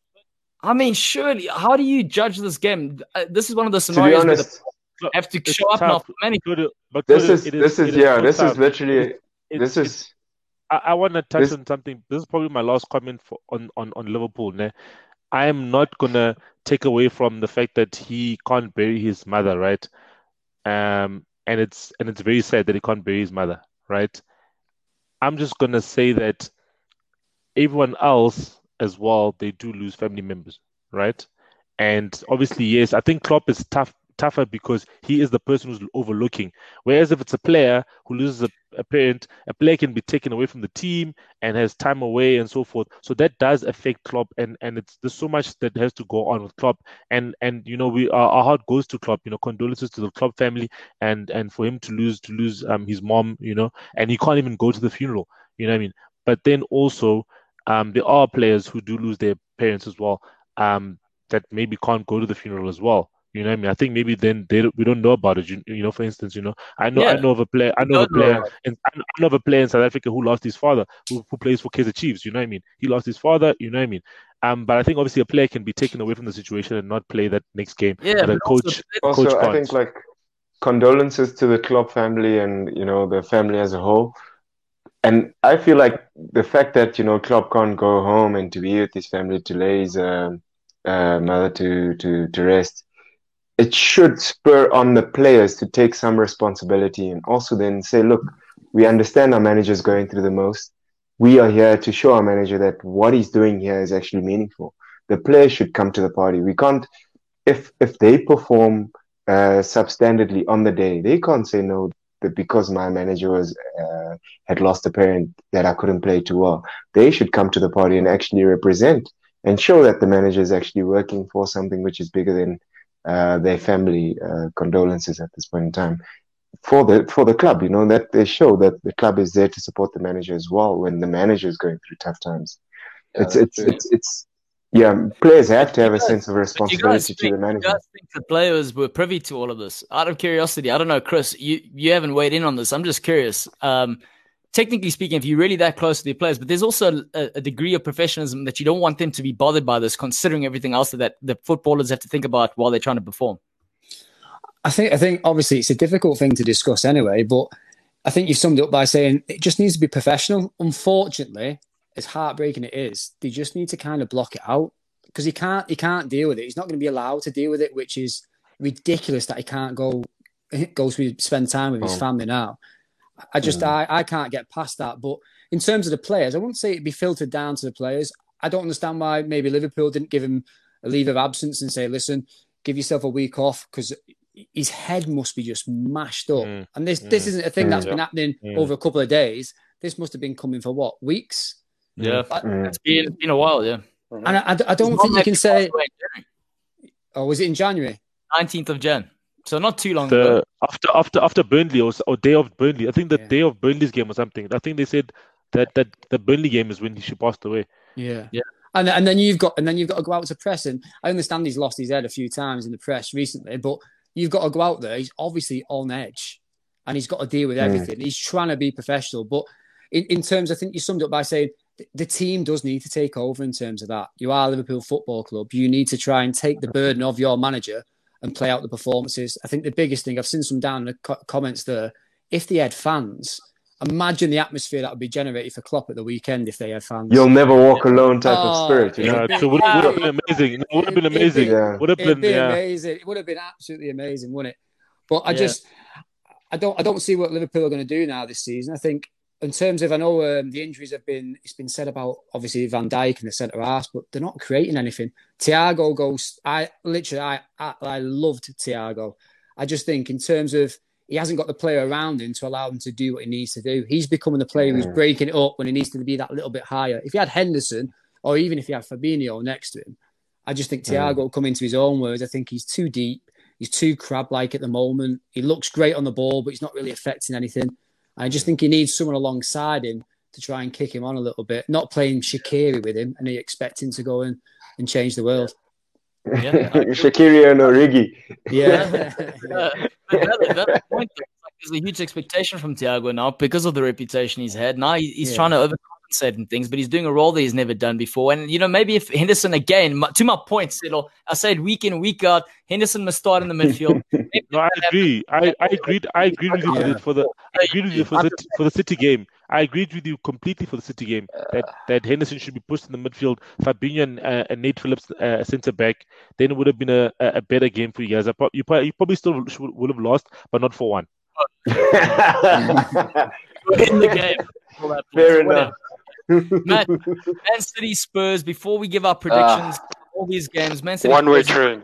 I mean, surely, how do you judge this game? Uh, this is one of the scenarios where the have to show up now for many. But this is, this is yeah, this is literally this is I, I want to touch this... on something. This is probably my last comment for on on on Liverpool. Ne? I am not gonna take away from the fact that he can't bury his mother, right? Um, and it's and it's very sad that he can't bury his mother, right? I'm just gonna say that everyone else as well, they do lose family members, right? And obviously, yes, I think Klopp is tough tougher because he is the person who's overlooking. Whereas if it's a player who loses a, a, parent, a player can be taken away from the team and has time away and so forth. So that does affect Klopp, and and it's there's so much that has to go on with Klopp, and and you know we our, our heart goes to Klopp. You know, condolences to the Klopp family, and and for him to lose to lose um his mom, you know, and he can't even go to the funeral. You know what I mean? But then also, um, there are players who do lose their parents as well. Um, that maybe can't go to the funeral as well You know what I mean? I think maybe then they we don't know about it. You, you know, for instance, you know, I know yeah. I know of a player, I know of a player, and I know of a player in South Africa who lost his father, who, who plays for Kaizer Chiefs. You know what I mean? He lost his father. You know what I mean? Um, but I think obviously a player can be taken away from the situation and not play that next game. Yeah, but a coach, also, coach I think like condolences to the club family and you know the family as a whole. And I feel like the fact that you know Klopp can't go home and to be with his family to lay his uh, uh, mother to to to rest, it should spur on the players to take some responsibility and also then say, look, we understand our manager is going through the most. We are here to show our manager that what he's doing here is actually meaningful. The players should come to the party. We can't, if if they perform uh, substandardly on the day, they can't say no that because my manager was uh, had lost a parent that I couldn't play too well. They should come to the party and actually represent and show that the manager is actually working for something which is bigger than their family. Uh, condolences at this point in time for the for the club. You know that they show that the club is there to support the manager as well when the manager is going through tough times. Yeah, it's it's, it's it's yeah, players have to have a sense of responsibility to the manager. You guys think the players were privy to all of this? Out of curiosity, I don't know, Chris. You you haven't weighed in on this. I'm just curious. Um, technically speaking, if you're really that close to the players, but there's also a, a, degree of professionalism that you don't want them to be bothered by this, considering everything else that the footballers have to think about while they're trying to perform. I think I think obviously it's a difficult thing to discuss anyway, but I think you summed it up by saying it just needs to be professional. Unfortunately, as heartbreaking it is, they just need to kind of block it out because he can't he can't deal with it. He's not going to be allowed to deal with it, which is ridiculous that he can't go go to spend time with his oh. family now. I just I, I can't get past that. But in terms of the players, I wouldn't say it'd be filtered down to the players. I don't understand why maybe Liverpool didn't give him a leave of absence and say, listen, give yourself a week off because his head must be just mashed up. Mm. And this mm. this isn't a thing mm. that's been happening mm. over a couple of days. This must have been coming for what weeks. Yeah, it's been, been a while. Yeah, and I, I, I don't think you can say. Oh, was it in January? Nineteenth of Jan. So not too long the, ago. After after after Burnley or, or day of Burnley, I think the yeah. day of Burnley's game or something. I think they said that that the Burnley game is when she passed away. Yeah, yeah. And and then you've got and then you've got to go out to press. And I understand he's lost his head a few times in the press recently, but you've got to go out there. He's obviously on edge, and he's got to deal with mm. everything. Mm. He's trying to be professional, but in, in terms, I think you summed up by saying the team does need to take over in terms of that. You are Liverpool Football Club. You need to try and take the burden of your manager and play out the performances. I think the biggest thing I've seen some down in the co- comments there. If they had fans, imagine the atmosphere that would be generated for Klopp at the weekend if they had fans. You'll never walk alone type oh, of spirit. You know? Yeah, so would, would have been amazing. It would have been amazing. Yeah. Would have been, be yeah. amazing. It would have been absolutely amazing, wouldn't it? But I yeah. just, I don't, I don't see what Liverpool are going to do now this season. I think in terms of, I know um, the injuries have been, it's been said about obviously Van Dijk and the centre half, but they're not creating anything. Thiago goes, I literally, I, I, I loved Thiago. I just think in terms of, he hasn't got the player around him to allow him to do what he needs to do. He's becoming the player who's breaking it up when he needs to be that little bit higher. If he had Henderson, or even if he had Fabinho next to him, I just think Thiago will come into his own words. I think he's too deep. He's too crab-like at the moment. He looks great on the ball, but he's not really affecting anything. I just think he needs someone alongside him to try and kick him on a little bit, not playing Shaqiri with him and he expecting to go in and change the world. Yeah, Shaqiri and Origi. Yeah. that, point, there's a huge expectation from Thiago now because of the reputation he's had. Now he's yeah. trying to overcompensate and things, but he's doing a role that he's never done before. And you know, maybe if Henderson again, to my point, Settle, I said week in week out, Henderson must start in the midfield. no, I agree. I, I agreed. I agreed with you yeah. for the. I agreed with you for the for the City game. I agreed with you completely for the City game that, that Henderson should be pushed in the midfield. Fabinho and, uh, and Nate Phillips uh, centre back. Then it would have been a, a better game for you guys. You probably, you probably still would have lost, but not for one. in the game. Fair enough. Man, Man City Spurs. Before we give our predictions, uh, all these games, Man City. One way train.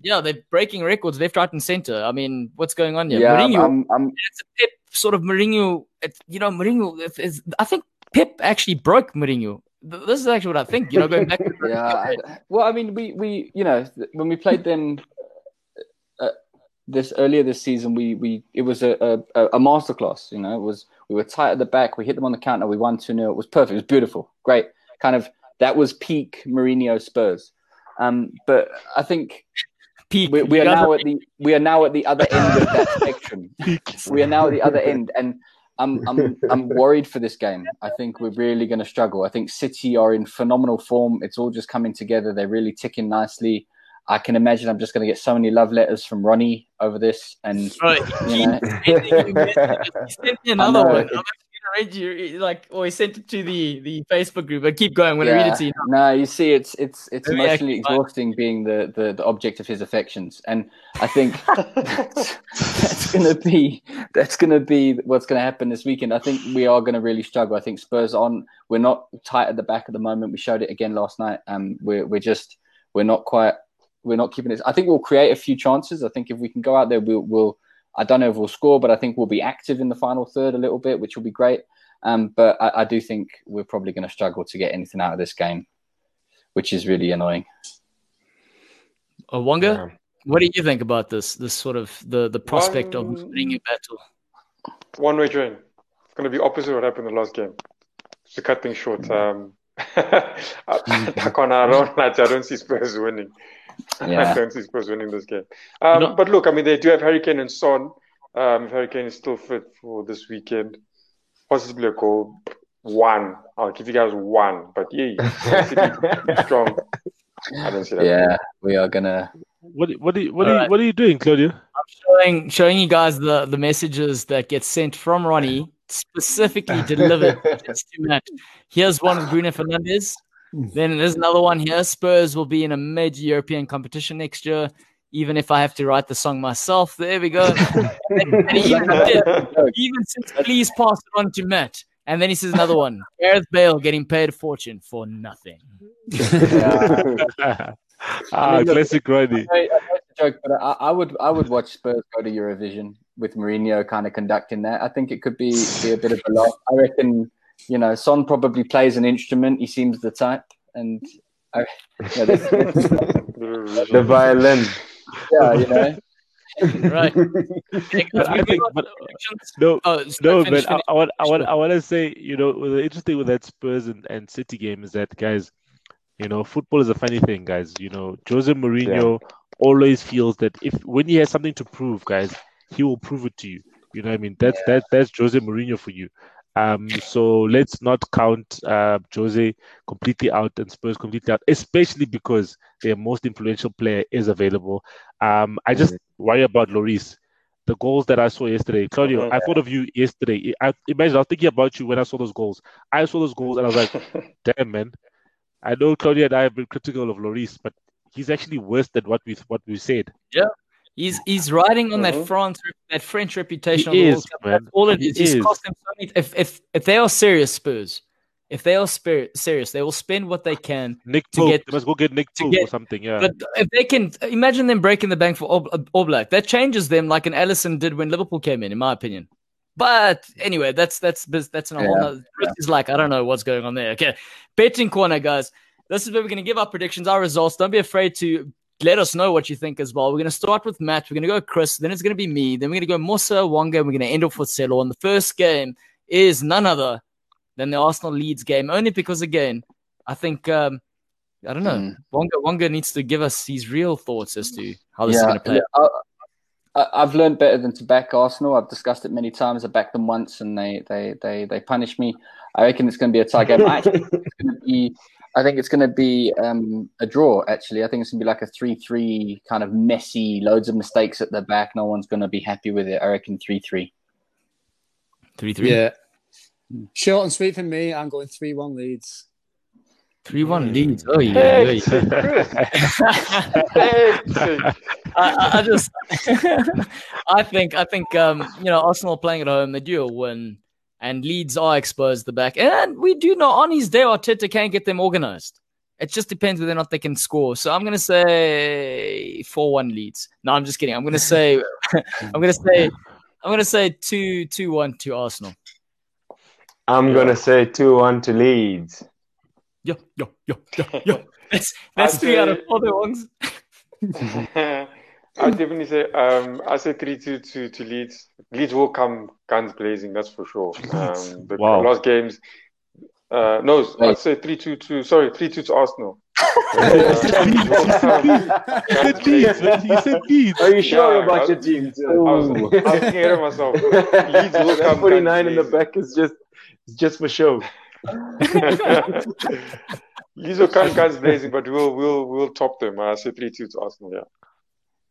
Yeah, they're breaking records left, right, and center. I mean, what's going on here? Yeah, Mourinho, I'm, I'm, it's a Pep sort of Mourinho. you know, Mourinho. Is, I think Pep actually broke Mourinho. This is actually what I think. You know, going back. yeah. Well, I mean, we we you know when we played them uh, this earlier this season, we we it was a a, a masterclass. You know, it was we were tight at the back. We hit them on the counter. We won two 0 It was perfect. It was beautiful. Great. Kind of that was peak Mourinho Spurs. Um, but I think peak. We, we are now at the we are now at the other end of that spectrum. we are now at the other end, and I'm I'm I'm worried for this game. I think we're really going to struggle. I think City are in phenomenal form. It's all just coming together. They're really ticking nicely. I can imagine I'm just going to get so many love letters from Ronnie over this, and right. you know, he sent me another one I'm read you like or he sent it to the the Facebook group. But keep going. I'm gonna read it to you. Now. No, you see, it's it's it's Maybe emotionally exhausting being the, the the object of his affections, and I think that's, that's gonna be that's gonna be what's gonna happen this weekend. I think we are gonna really struggle. I think Spurs on. We're not tight at the back at the moment. We showed it again last night. Um, we're we're just we're not quite we're not keeping it. I think we'll create a few chances. I think if we can go out there, we'll we'll I don't know if we'll score, but I think we'll be active in the final third a little bit, which will be great. Um, but I, I, do think we're probably going to struggle to get anything out of this game, which is really annoying. Uh, Wonga, yeah. what do you think about this? This sort of the the prospect one, of winning a battle. One way train. It's going to be opposite what happened in the last game. To cut things short, um, I, I, can't, I don't, I don't see Spurs winning. Yeah. I don't see Spurs winning this game. Um, no. But look, I mean, they do have Hurricane and Son. Um, if Harry Kane is still fit for this weekend, possibly a goal. One. I'll give you guys one. But yeah, strong. I don't see that. Yeah, we are gonna. What what are you, what are, you, right. what are you doing, Claudio? I'm showing showing you guys the the messages that get sent from Ronnie specifically delivered to Matt. Here's one with Bruno Fernandes. Then there's another one here. Spurs will be in a major European competition next year, even if I have to write the song myself. There we go. and, and he even, did, even says, please pass it on to Matt. And then he says another one Gareth Bale getting paid a fortune for nothing. ah, classic Roddy. Joke, but I, I, would I would watch Spurs go to Eurovision with Mourinho kind of conducting that. I think it could be, be a bit of a lot. I reckon you know, Son probably plays an instrument. He seems the type, and I, yeah, the violin. Yeah, you know. right. I think, but, no, oh, no, but I, I, want, I want, I want to say, you know, the interesting with that Spurs and, and City game is that, guys, you know, football is a funny thing, guys. You know, Jose Mourinho yeah. always feels that if when he has something to prove, guys, he will prove it to you. You know, what I mean, that's yeah. that that's Jose Mourinho for you. Um, so let's not count uh, Jose completely out and Spurs completely out, especially because their most influential player is available. Um, I just worry about Lloris. The goals that I saw yesterday, Claudio, I thought of you yesterday. I imagine I was thinking about you when I saw those goals. I saw those goals and I was like, "Damn, man!" I know Claudio and I have been critical of Lloris, but he's actually worse than what we what we said. Yeah, He's he's riding on uh-huh. that France that French reputation. He is, That's all it is. He he's is. cost them so many. If if if they are serious Spurs, if they are spirit, serious, they will spend what they can. Nick to Pope. get. They must go get Nick Pope get, or something. Yeah. But if they can, imagine them breaking the bank for All, Black. That changes them like an Alisson did when Liverpool came in, in my opinion. But anyway, that's that's that's an yeah. whole. Yeah. Is like I don't know what's going on there. Okay, betting corner, guys. This is where we're going to give our predictions, our results. Don't be afraid to let us know what you think as well. We're going to start with Matt. We're going to go Chris. Then it's going to be me. Then we're going to go Musa, Wonga. And we're going to end off with Celo. And the first game is none other than the Arsenal Leeds game, only because, again, I think, um, I don't know, mm. Wonga, Wonga needs to give us his real thoughts as to how this yeah, is going to play. Yeah, I, have learned better than to back Arsenal. I've discussed it many times. I backed them once and they, they, they, they punish me. I reckon it's going to be a tie game. I think it's going to be I think it's going to be um, a draw. Actually, I think it's going to be like a three-three kind of messy, loads of mistakes at the back. No one's going to be happy with it. I reckon three-three. Three-three. Yeah. Short and sweet for me. I'm going three-one Leeds. Three one Leeds. Oh yeah. yeah. I, I, just, I think, I think, um, you know, Arsenal playing at home, they do a win and Leeds are exposed the back. And we do know on his day, Arteta can't get them organized. It just depends whether or not they can score. So I'm going to say 4 1 Leeds. No, I'm just kidding. I'm going to say, I'm going to say, I'm going to say 2 2 1 to Arsenal. I'm going to say 2 1 to Leeds. Yo, yo, yo, yo, yo. That's, that's three say... out of four ones. I definitely say um, I say three two to to Leeds. Leeds will come guns blazing, that's for sure. Um, the wow. last games, uh, no, I'd say three two to sorry three two to Arsenal. He said Leeds. Are you sure yeah, about your team? I was, I was thinking of myself. Leeds will come 49 in the back is just just for show. Leeds will come guns blazing, but we'll we'll we'll top them. I say three two to Arsenal. Yeah.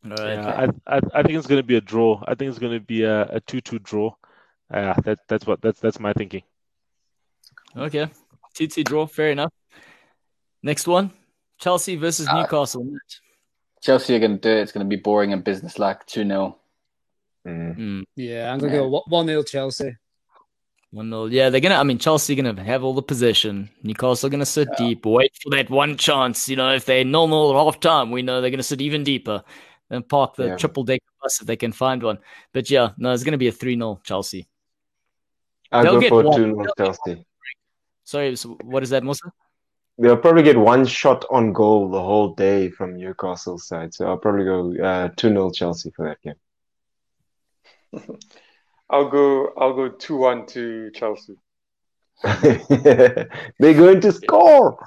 Yeah, I, I, I think it's going to be a draw. I think it's going to be a, a two-two draw. Uh, that that's what that's that's my thinking. Okay, two-two draw. Fair enough. Next one, Chelsea versus uh, Newcastle. Chelsea are going to do it. It's going to be boring and business-like. Two 0 mm. Yeah, I'm going to yeah. go one 0 Chelsea. One 0 Yeah, they're gonna. I mean, Chelsea are gonna have all the possession. Newcastle are gonna sit yeah. deep, wait for that one chance. You know, if they nil nil at half time, we know they're gonna sit even deeper and park the yeah. triple deck bus if they can find one. But yeah, no, it's gonna be a three 0 Chelsea. I'll They'll go for two 0 Chelsea. Sorry, so what is that, Musa? They'll probably get one shot on goal the whole day from Newcastle side. So I'll probably go uh, two uh, 0 Chelsea for that game. I'll go. I'll go two one to Chelsea. They're going to score.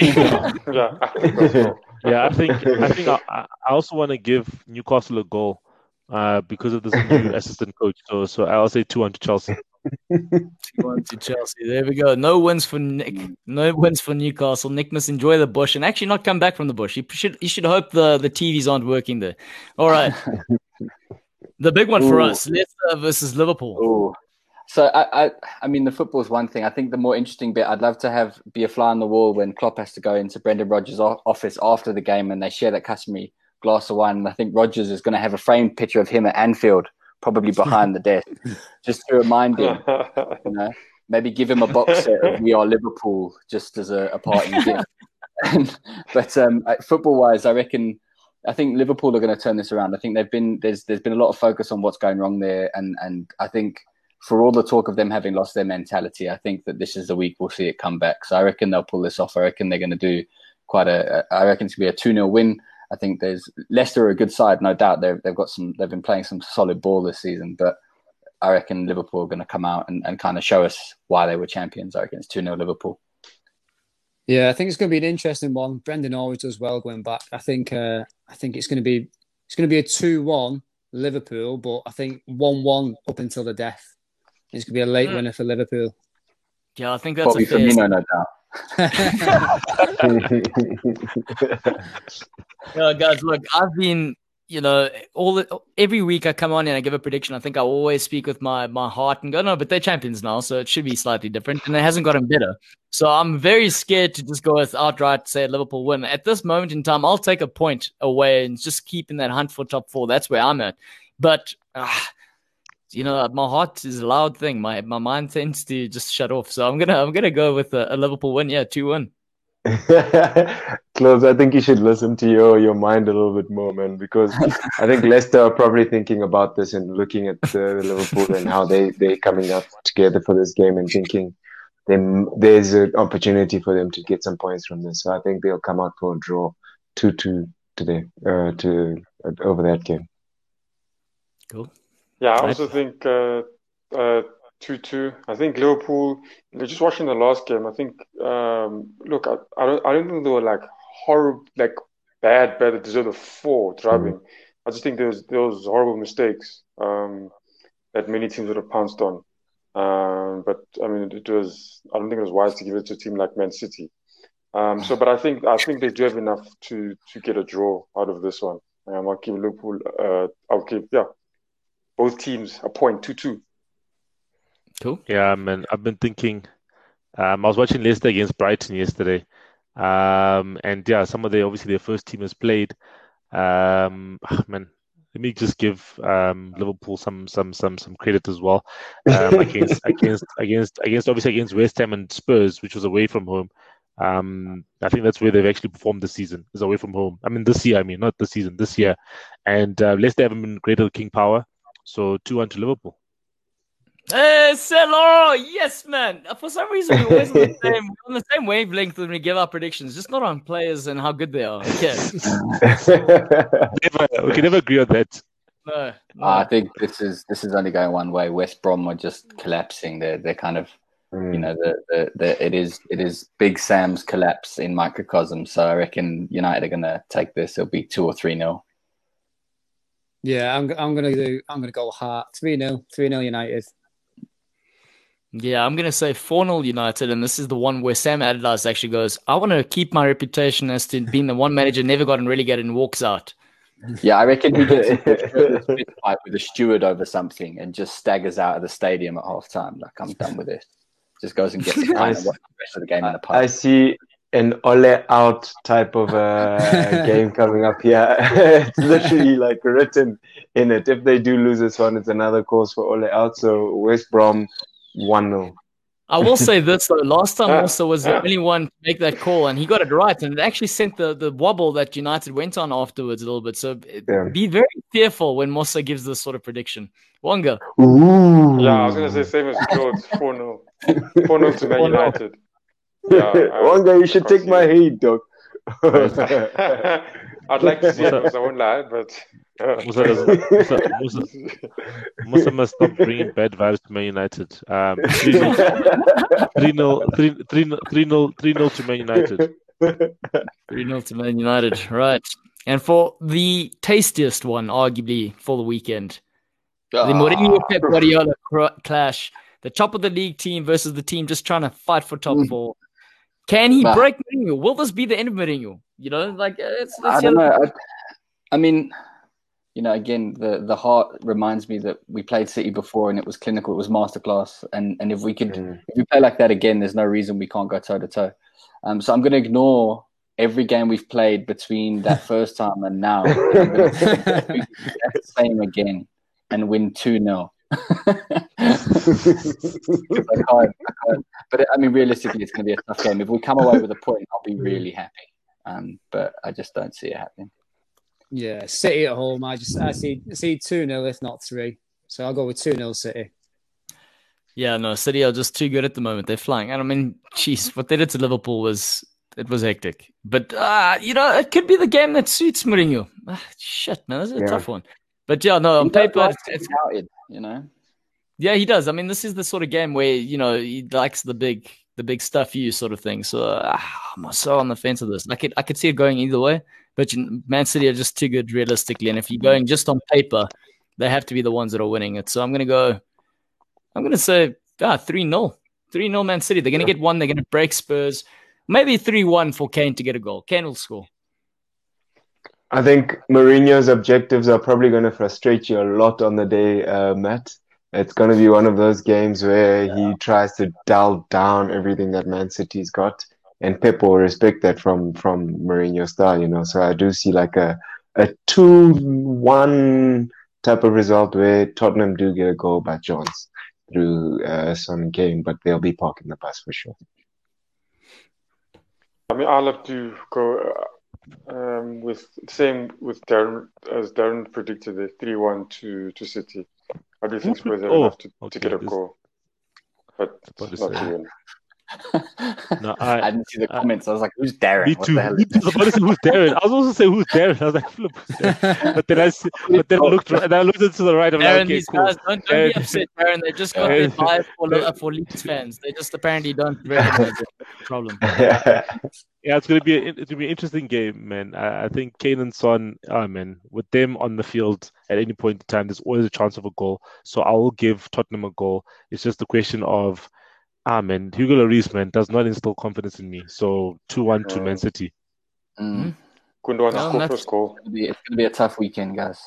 Yeah, yeah. I think. I think. I, I also want to give Newcastle a goal uh, because of this new assistant coach. So, so I'll say two one to Chelsea. two one to Chelsea. There we go. No wins for Nick. No wins for Newcastle. Nick must enjoy the bush and actually not come back from the bush. You should. You should hope the the TVs aren't working there. All right. The big one Ooh. for us, Leicester versus Liverpool. Ooh. So I, I, I mean, the football is one thing. I think the more interesting bit, I'd love to have be a fly on the wall when Klopp has to go into Brendan Rodgers' office after the game and they share that customary glass of wine. And I think Rodgers is going to have a framed picture of him at Anfield, probably behind the desk, just to remind him. You know, maybe give him a box set of "We Are Liverpool" just as a, a parting gift. but um, football-wise, I reckon I think Liverpool are going to turn this around. I think they've been there's there's been a lot of focus on what's going wrong there, and and I think for all the talk of them having lost their mentality, I think that this is the week we'll see it come back. So I reckon they'll pull this off. I reckon they're going to do quite a. I reckon it's going to be a two 0 win. I think there's Leicester are a good side, no doubt. They've they've got some. They've been playing some solid ball this season, but I reckon Liverpool are going to come out and, and kind of show us why they were champions. I reckon it's two 0 Liverpool. Yeah, I think it's going to be an interesting one. Brendan always does well going back. I think uh, I think it's going to be it's going to be a two-one Liverpool, but I think one-one up until the death. It's going to be a late mm. winner for Liverpool. Yeah, I think that's Bobby a fair. Firmino, no doubt. yeah, guys, look, I've been you know, all the, every week I come on and I give a prediction. I think I always speak with my my heart and go, no, but they're champions now, so it should be slightly different. And it hasn't gotten better. So I'm very scared to just go with outright say Liverpool win. At this moment in time, I'll take a point away and just keep in that hunt for top four. That's where I'm at. But uh, you know, my heart is a loud thing. My my mind tends to just shut off. So I'm gonna I'm gonna go with a, a Liverpool win. Yeah, two one. Close. I think you should listen to your your mind a little bit more, man, because I think Leicester are probably thinking about this and looking at uh, Liverpool and how they they coming up together for this game and thinking them there's an opportunity for them to get some points from this. So I think they'll come out for a draw two two today uh, to uh, over that game. Cool. Yeah, I also think uh, uh, two two. I think Liverpool. Just watching the last game, I think. Um, look, I, I don't. I don't think they were like horrible, like bad, bad that deserve a four driving. Mm. I just think there was there was horrible mistakes um, that many teams would have pounced on. Um, but I mean, it was. I don't think it was wise to give it to a team like Man City. Um, so, but I think I think they do have enough to to get a draw out of this one. Um, I'll give Liverpool. Uh, I'll give yeah, both teams a point two two. Cool. Yeah, man. I've been thinking. Um, I was watching Leicester against Brighton yesterday, um, and yeah, some of the obviously their first team has played. Um, oh, man, let me just give um, Liverpool some some some some credit as well um, against against against against obviously against West Ham and Spurs, which was away from home. Um, I think that's where they've actually performed this season is away from home. I mean this year, I mean not this season, this year, and uh, Leicester haven't been great at King Power, so two one to Liverpool. Hey, Celo! Yes, man. For some reason, we're always on the, same, on the same wavelength when we give our predictions, just not on players and how good they are. Okay. never, we can never agree on that. No, no. I think this is this is only going one way. West Brom are just collapsing. They're they're kind of Mm. You know, the, the, the, it is it is Big Sam's collapse in microcosm. So I reckon United are going to take this. It'll be two or three nil. Yeah, I'm I'm gonna do I'm gonna go hard. Three 0 three 0 United. Yeah, I'm gonna say four 0 United, and this is the one where Sam Allardyce actually goes. I want to keep my reputation as to being the one manager never got and relegated and walks out. Yeah, I reckon he gets a fight with a steward over something and just staggers out of the stadium at half time. Like I'm done with this. Just goes and gets a pint and watches the rest of the game in the pub. I see an Ole out type of uh, game coming up here. it's literally like written in it. If they do lose this one, it's another course for Ole out. So West Brom 1 0. I will say this though. Last time also was the only one to make that call, and he got it right, and it actually sent the, the wobble that United went on afterwards a little bit. So yeah. be very fearful when Musa gives this sort of prediction. Wonga. Ooh. Yeah, I was gonna say same as George, four 0 four 0 to Man United. Yeah, Wonga, you should take my heat, dog. I'd like to see it because I won't lie, but Musa, Musa, Musa, Musa must stop bringing bad vibes to Man United. Um, 3 0 3 0 to Man United. 3 0 to Man United, right. And for the tastiest one, arguably, for the weekend, the Mourinho Pep Guardiola clash, the top of the league team versus the team just trying to fight for top mm. four. Can he break Mourinho? Will this be the end of Mourinho? You know, like it's. it's I don't know. I, I mean, you know, again, the the heart reminds me that we played City before and it was clinical, it was masterclass, and and if we could, mm. if we play like that again, there's no reason we can't go toe to toe. Um, so I'm going to ignore every game we've played between that first time and now. And same again and win two 0 I can't, I can't. But I mean, realistically, it's going to be a tough game. If we come away with a point, I'll be really happy. Um, but I just don't see it happening. Yeah, City at home. I just I see see two 0 if not three. So I'll go with two 0 City. Yeah, no, City are just too good at the moment. They're flying, and I mean, jeez, what they did to Liverpool was it was hectic. But uh, you know, it could be the game that suits Mourinho. Ah, shit, man, this is a yeah. tough one. But yeah, no, on paper, it's, it's you know. Yeah, he does. I mean, this is the sort of game where you know he likes the big, the big stuff you sort of thing. So uh, I'm so on the fence of this. I could, I could see it going either way. But Man City are just too good realistically, and if you're going just on paper, they have to be the ones that are winning it. So I'm gonna go. I'm gonna say ah three 0 three 0 Man City. They're gonna get one. They're gonna break Spurs. Maybe three one for Kane to get a goal. Kane will score. I think Mourinho's objectives are probably going to frustrate you a lot on the day, uh, Matt. It's going to be one of those games where yeah. he tries to dial down everything that Man City's got and Pep will respect that from from Mourinho style, you know. So I do see like a a two one type of result where Tottenham do get a goal by Jones through uh, some game, but they'll be parking the bus for sure. I mean, I'll have to go uh, um, with same with Darren as Darren predicted the three one to to City. I do think Spurs have oh, enough to, okay, to get a goal, but not to win no, I, I, didn't see the comments. I was like, "Who's Darren?" Me too. Me too. I was who's Darren? I was also saying, "Who's Darren?" I was like, "Flip." But then I, see, but then I looked, and I looked into the right. I'm Darren, like, okay, these cool. guys don't, don't be upset, Darren. They just got their vibe for for Leeds fans. They just apparently don't recognize the problem. yeah, it's gonna be a, it's gonna be an interesting game, man. I, I think Kane and Son, oh man, with them on the field at any point in time, there's always a chance of a goal. So I will give Tottenham a goal. It's just a question of ah man, Hugo Lloris man does not instill confidence in me. So two one to Man City. Mm. Gundogan well, score score. It's gonna, be, it's gonna be a tough weekend, guys.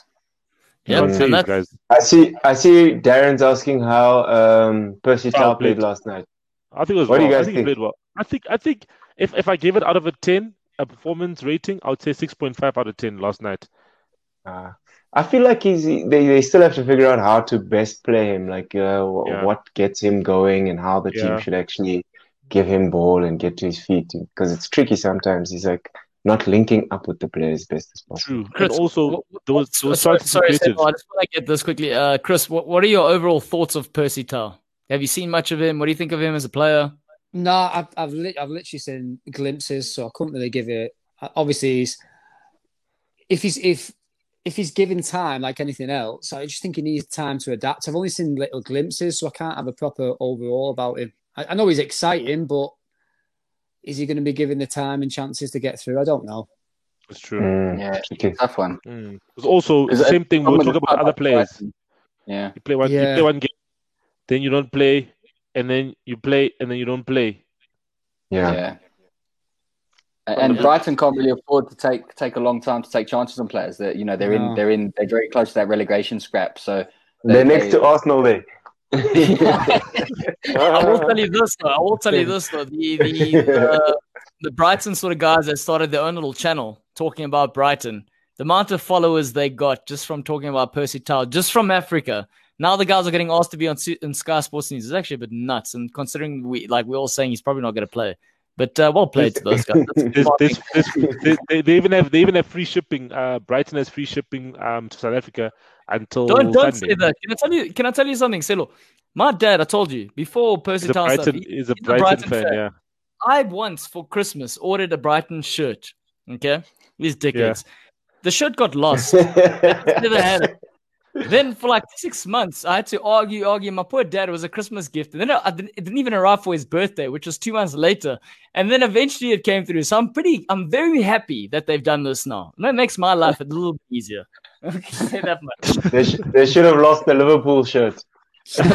Yeah, mm. guys. I see. I see. Darren's asking how um, Percy Tau played last night. I think it was. What well. do you guys I think, think? He played well. I think. I think if if I gave it out of a ten, a performance rating, I would say six point five out of ten last night. Uh, I feel like he's they, they still have to figure out how to best play him, like uh, yeah. what gets him going and how the yeah. team should actually give him ball and get to his feet because it's tricky sometimes. He's like not linking up with the players best as possible. True. Chris, and also, those, those sorry, sorry I just want to get this quickly. Uh, Chris, what, what are your overall thoughts of Percy Tau? Have you seen much of him? What do you think of him as a player? No, I've I've, li- I've literally seen glimpses, so I couldn't really give it. Obviously, he's if he's if if he's given time like anything else, I just think he needs time to adapt. I've only seen little glimpses, so I can't have a proper overall about him. I, I know he's exciting, but is he going to be given the time and chances to get through? I don't know. It's true. Mm, yeah, tough one. Mm. It's also the same thing. We'll talk about other players. Yeah, you play one. Yeah. You play one game, then you don't play, and then you play, and then you don't play. Yeah. yeah. And Brighton can't really afford to take take a long time to take chances on players. That you know they're no. in they're in they're very close to that relegation scrap. So they, are next they, to Arsenal. They. I will tell you this though. I will tell you this though. The the uh, the Brighton sort of guys that started their own little channel talking about Brighton. The amount of followers they got just from talking about Percy Tau, just from Africa. Now the guys are getting asked to be on, on Sky Sports News. It's actually a bit nuts. And considering we like we're all saying he's probably not going to play. But uh, well played to those guys. There's, there's, they, they, even have they even have free shipping. Uh, Brighton has free shipping um, to South Africa until don't don't Sunday. say that. Can I tell you? Can I tell you something, Silo? My dad, I told you before Percy Tau stuff. Is a Brighton, Brighton fan, fan, yeah. I once for Christmas ordered a Brighton shirt. Okay, these dickheads. Yeah. The shirt got lost. Never had it. Then for like six months, I had to argue, argue. My poor dad was a Christmas gift, and then I didn't, it didn't even arrive for his birthday, which was two months later. And then eventually it came through. So I'm pretty, I'm very happy that they've done this now. And that makes my life a little bit easier. say that much. They, sh- they should have lost the Liverpool shirt. oh,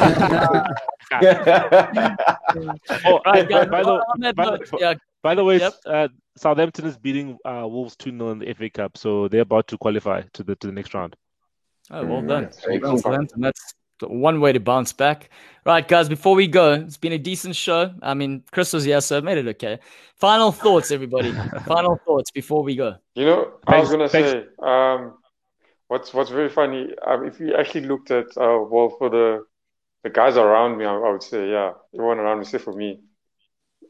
right, guys, by, the, by, yeah. by the way, yep. uh, Southampton is beating uh, Wolves 2 0 in the FA Cup, so they're about to qualify to the to the next round. Oh, well done. Well done. And that's one way to bounce back. Right, guys, before we go, it's been a decent show. I mean, Chris was here, so I made it okay. Final thoughts, everybody. Final thoughts before we go. You know, I was going to say, um, what's what's very funny, um, if you actually looked at, uh, well, for the the guys around me, I, I would say, yeah, everyone around me, say for me,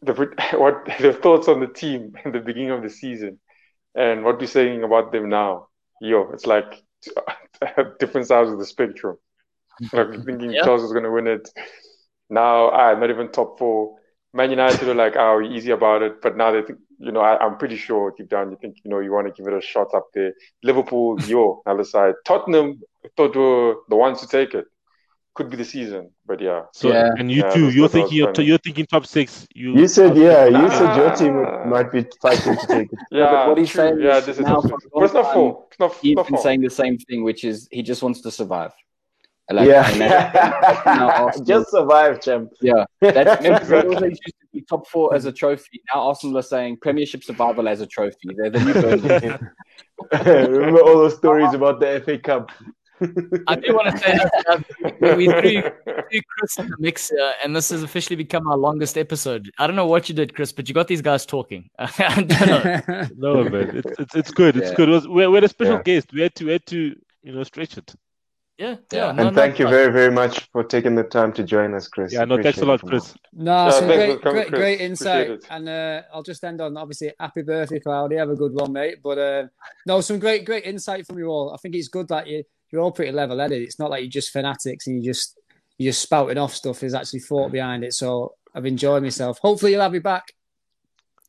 the what the thoughts on the team in the beginning of the season and what we're saying about them now. Yo, it's like different sides of the spectrum. Like thinking yeah. Chelsea is going to win it. Now, I'm not even top four. Man United are like, oh, easy about it. But now they think, you know, I, am pretty sure deep down you think, you know, you want to give it a shot up there. Liverpool, yo, other side. Tottenham, thought were the ones to take it could be the season. But yeah. So yeah. and you yeah, too, you're thinking you're, you're, thinking top six. You, you said yeah, you said your team might be fighting to take it. yeah, yeah what he's true. saying yeah, this is now but it's not full. It's not, he's not been saying the same thing, which is he just wants to survive. Like, yeah, just survive, champ. Yeah, that's remember, used to be top four as a trophy. Now Arsenal are saying Premiership survival as a trophy. They're the new version. remember all those stories about the FA Cup? I do want to say that uh, we threw, threw Chris in the mix here, and this has officially become our longest episode. I don't know what you did, Chris, but you got these guys talking. no, man, it's, it's, it's good. It's yeah. good. It was, we're, we're a special yeah. guest. We had to we had to you know stretch it. Yeah, yeah. and thank you very, very much for taking the time to join us, Chris. Yeah, no, Appreciate thanks a lot, Chris. No, some great, great, great insight. And uh, I'll just end on obviously happy birthday, Cloudy. Have a good one, mate. But uh, no, some great, great insight from you all. I think it's good that you you're all pretty level headed. It's not like you're just fanatics and you just you're just spouting off stuff. There's actually thought behind it. So I've enjoyed myself. Hopefully you'll have me back.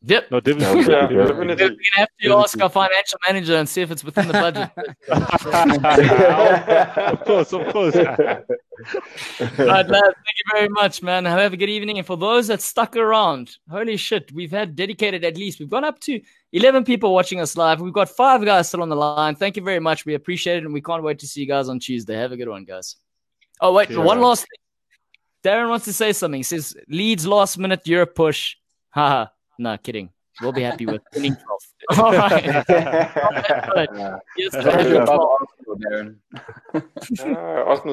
Yep. No, definitely. yeah, We're going to have to ask our financial manager and see if it's within the budget. of course, of course. All right, lads. Thank you very much, man. Have a good evening. And for those that stuck around, holy shit, we've had dedicated at least. We've gone up to 11 people watching us live. We've got five guys still on the line. Thank you very much. We appreciate it. And we can't wait to see you guys on Tuesday. Have a good one, guys. Oh, wait. Yeah. One last thing. Darren wants to say something. He says, Leeds last minute Europe push. Haha. No, kidding. We'll be happy with winning 12. All right. yes, uh, Arsenal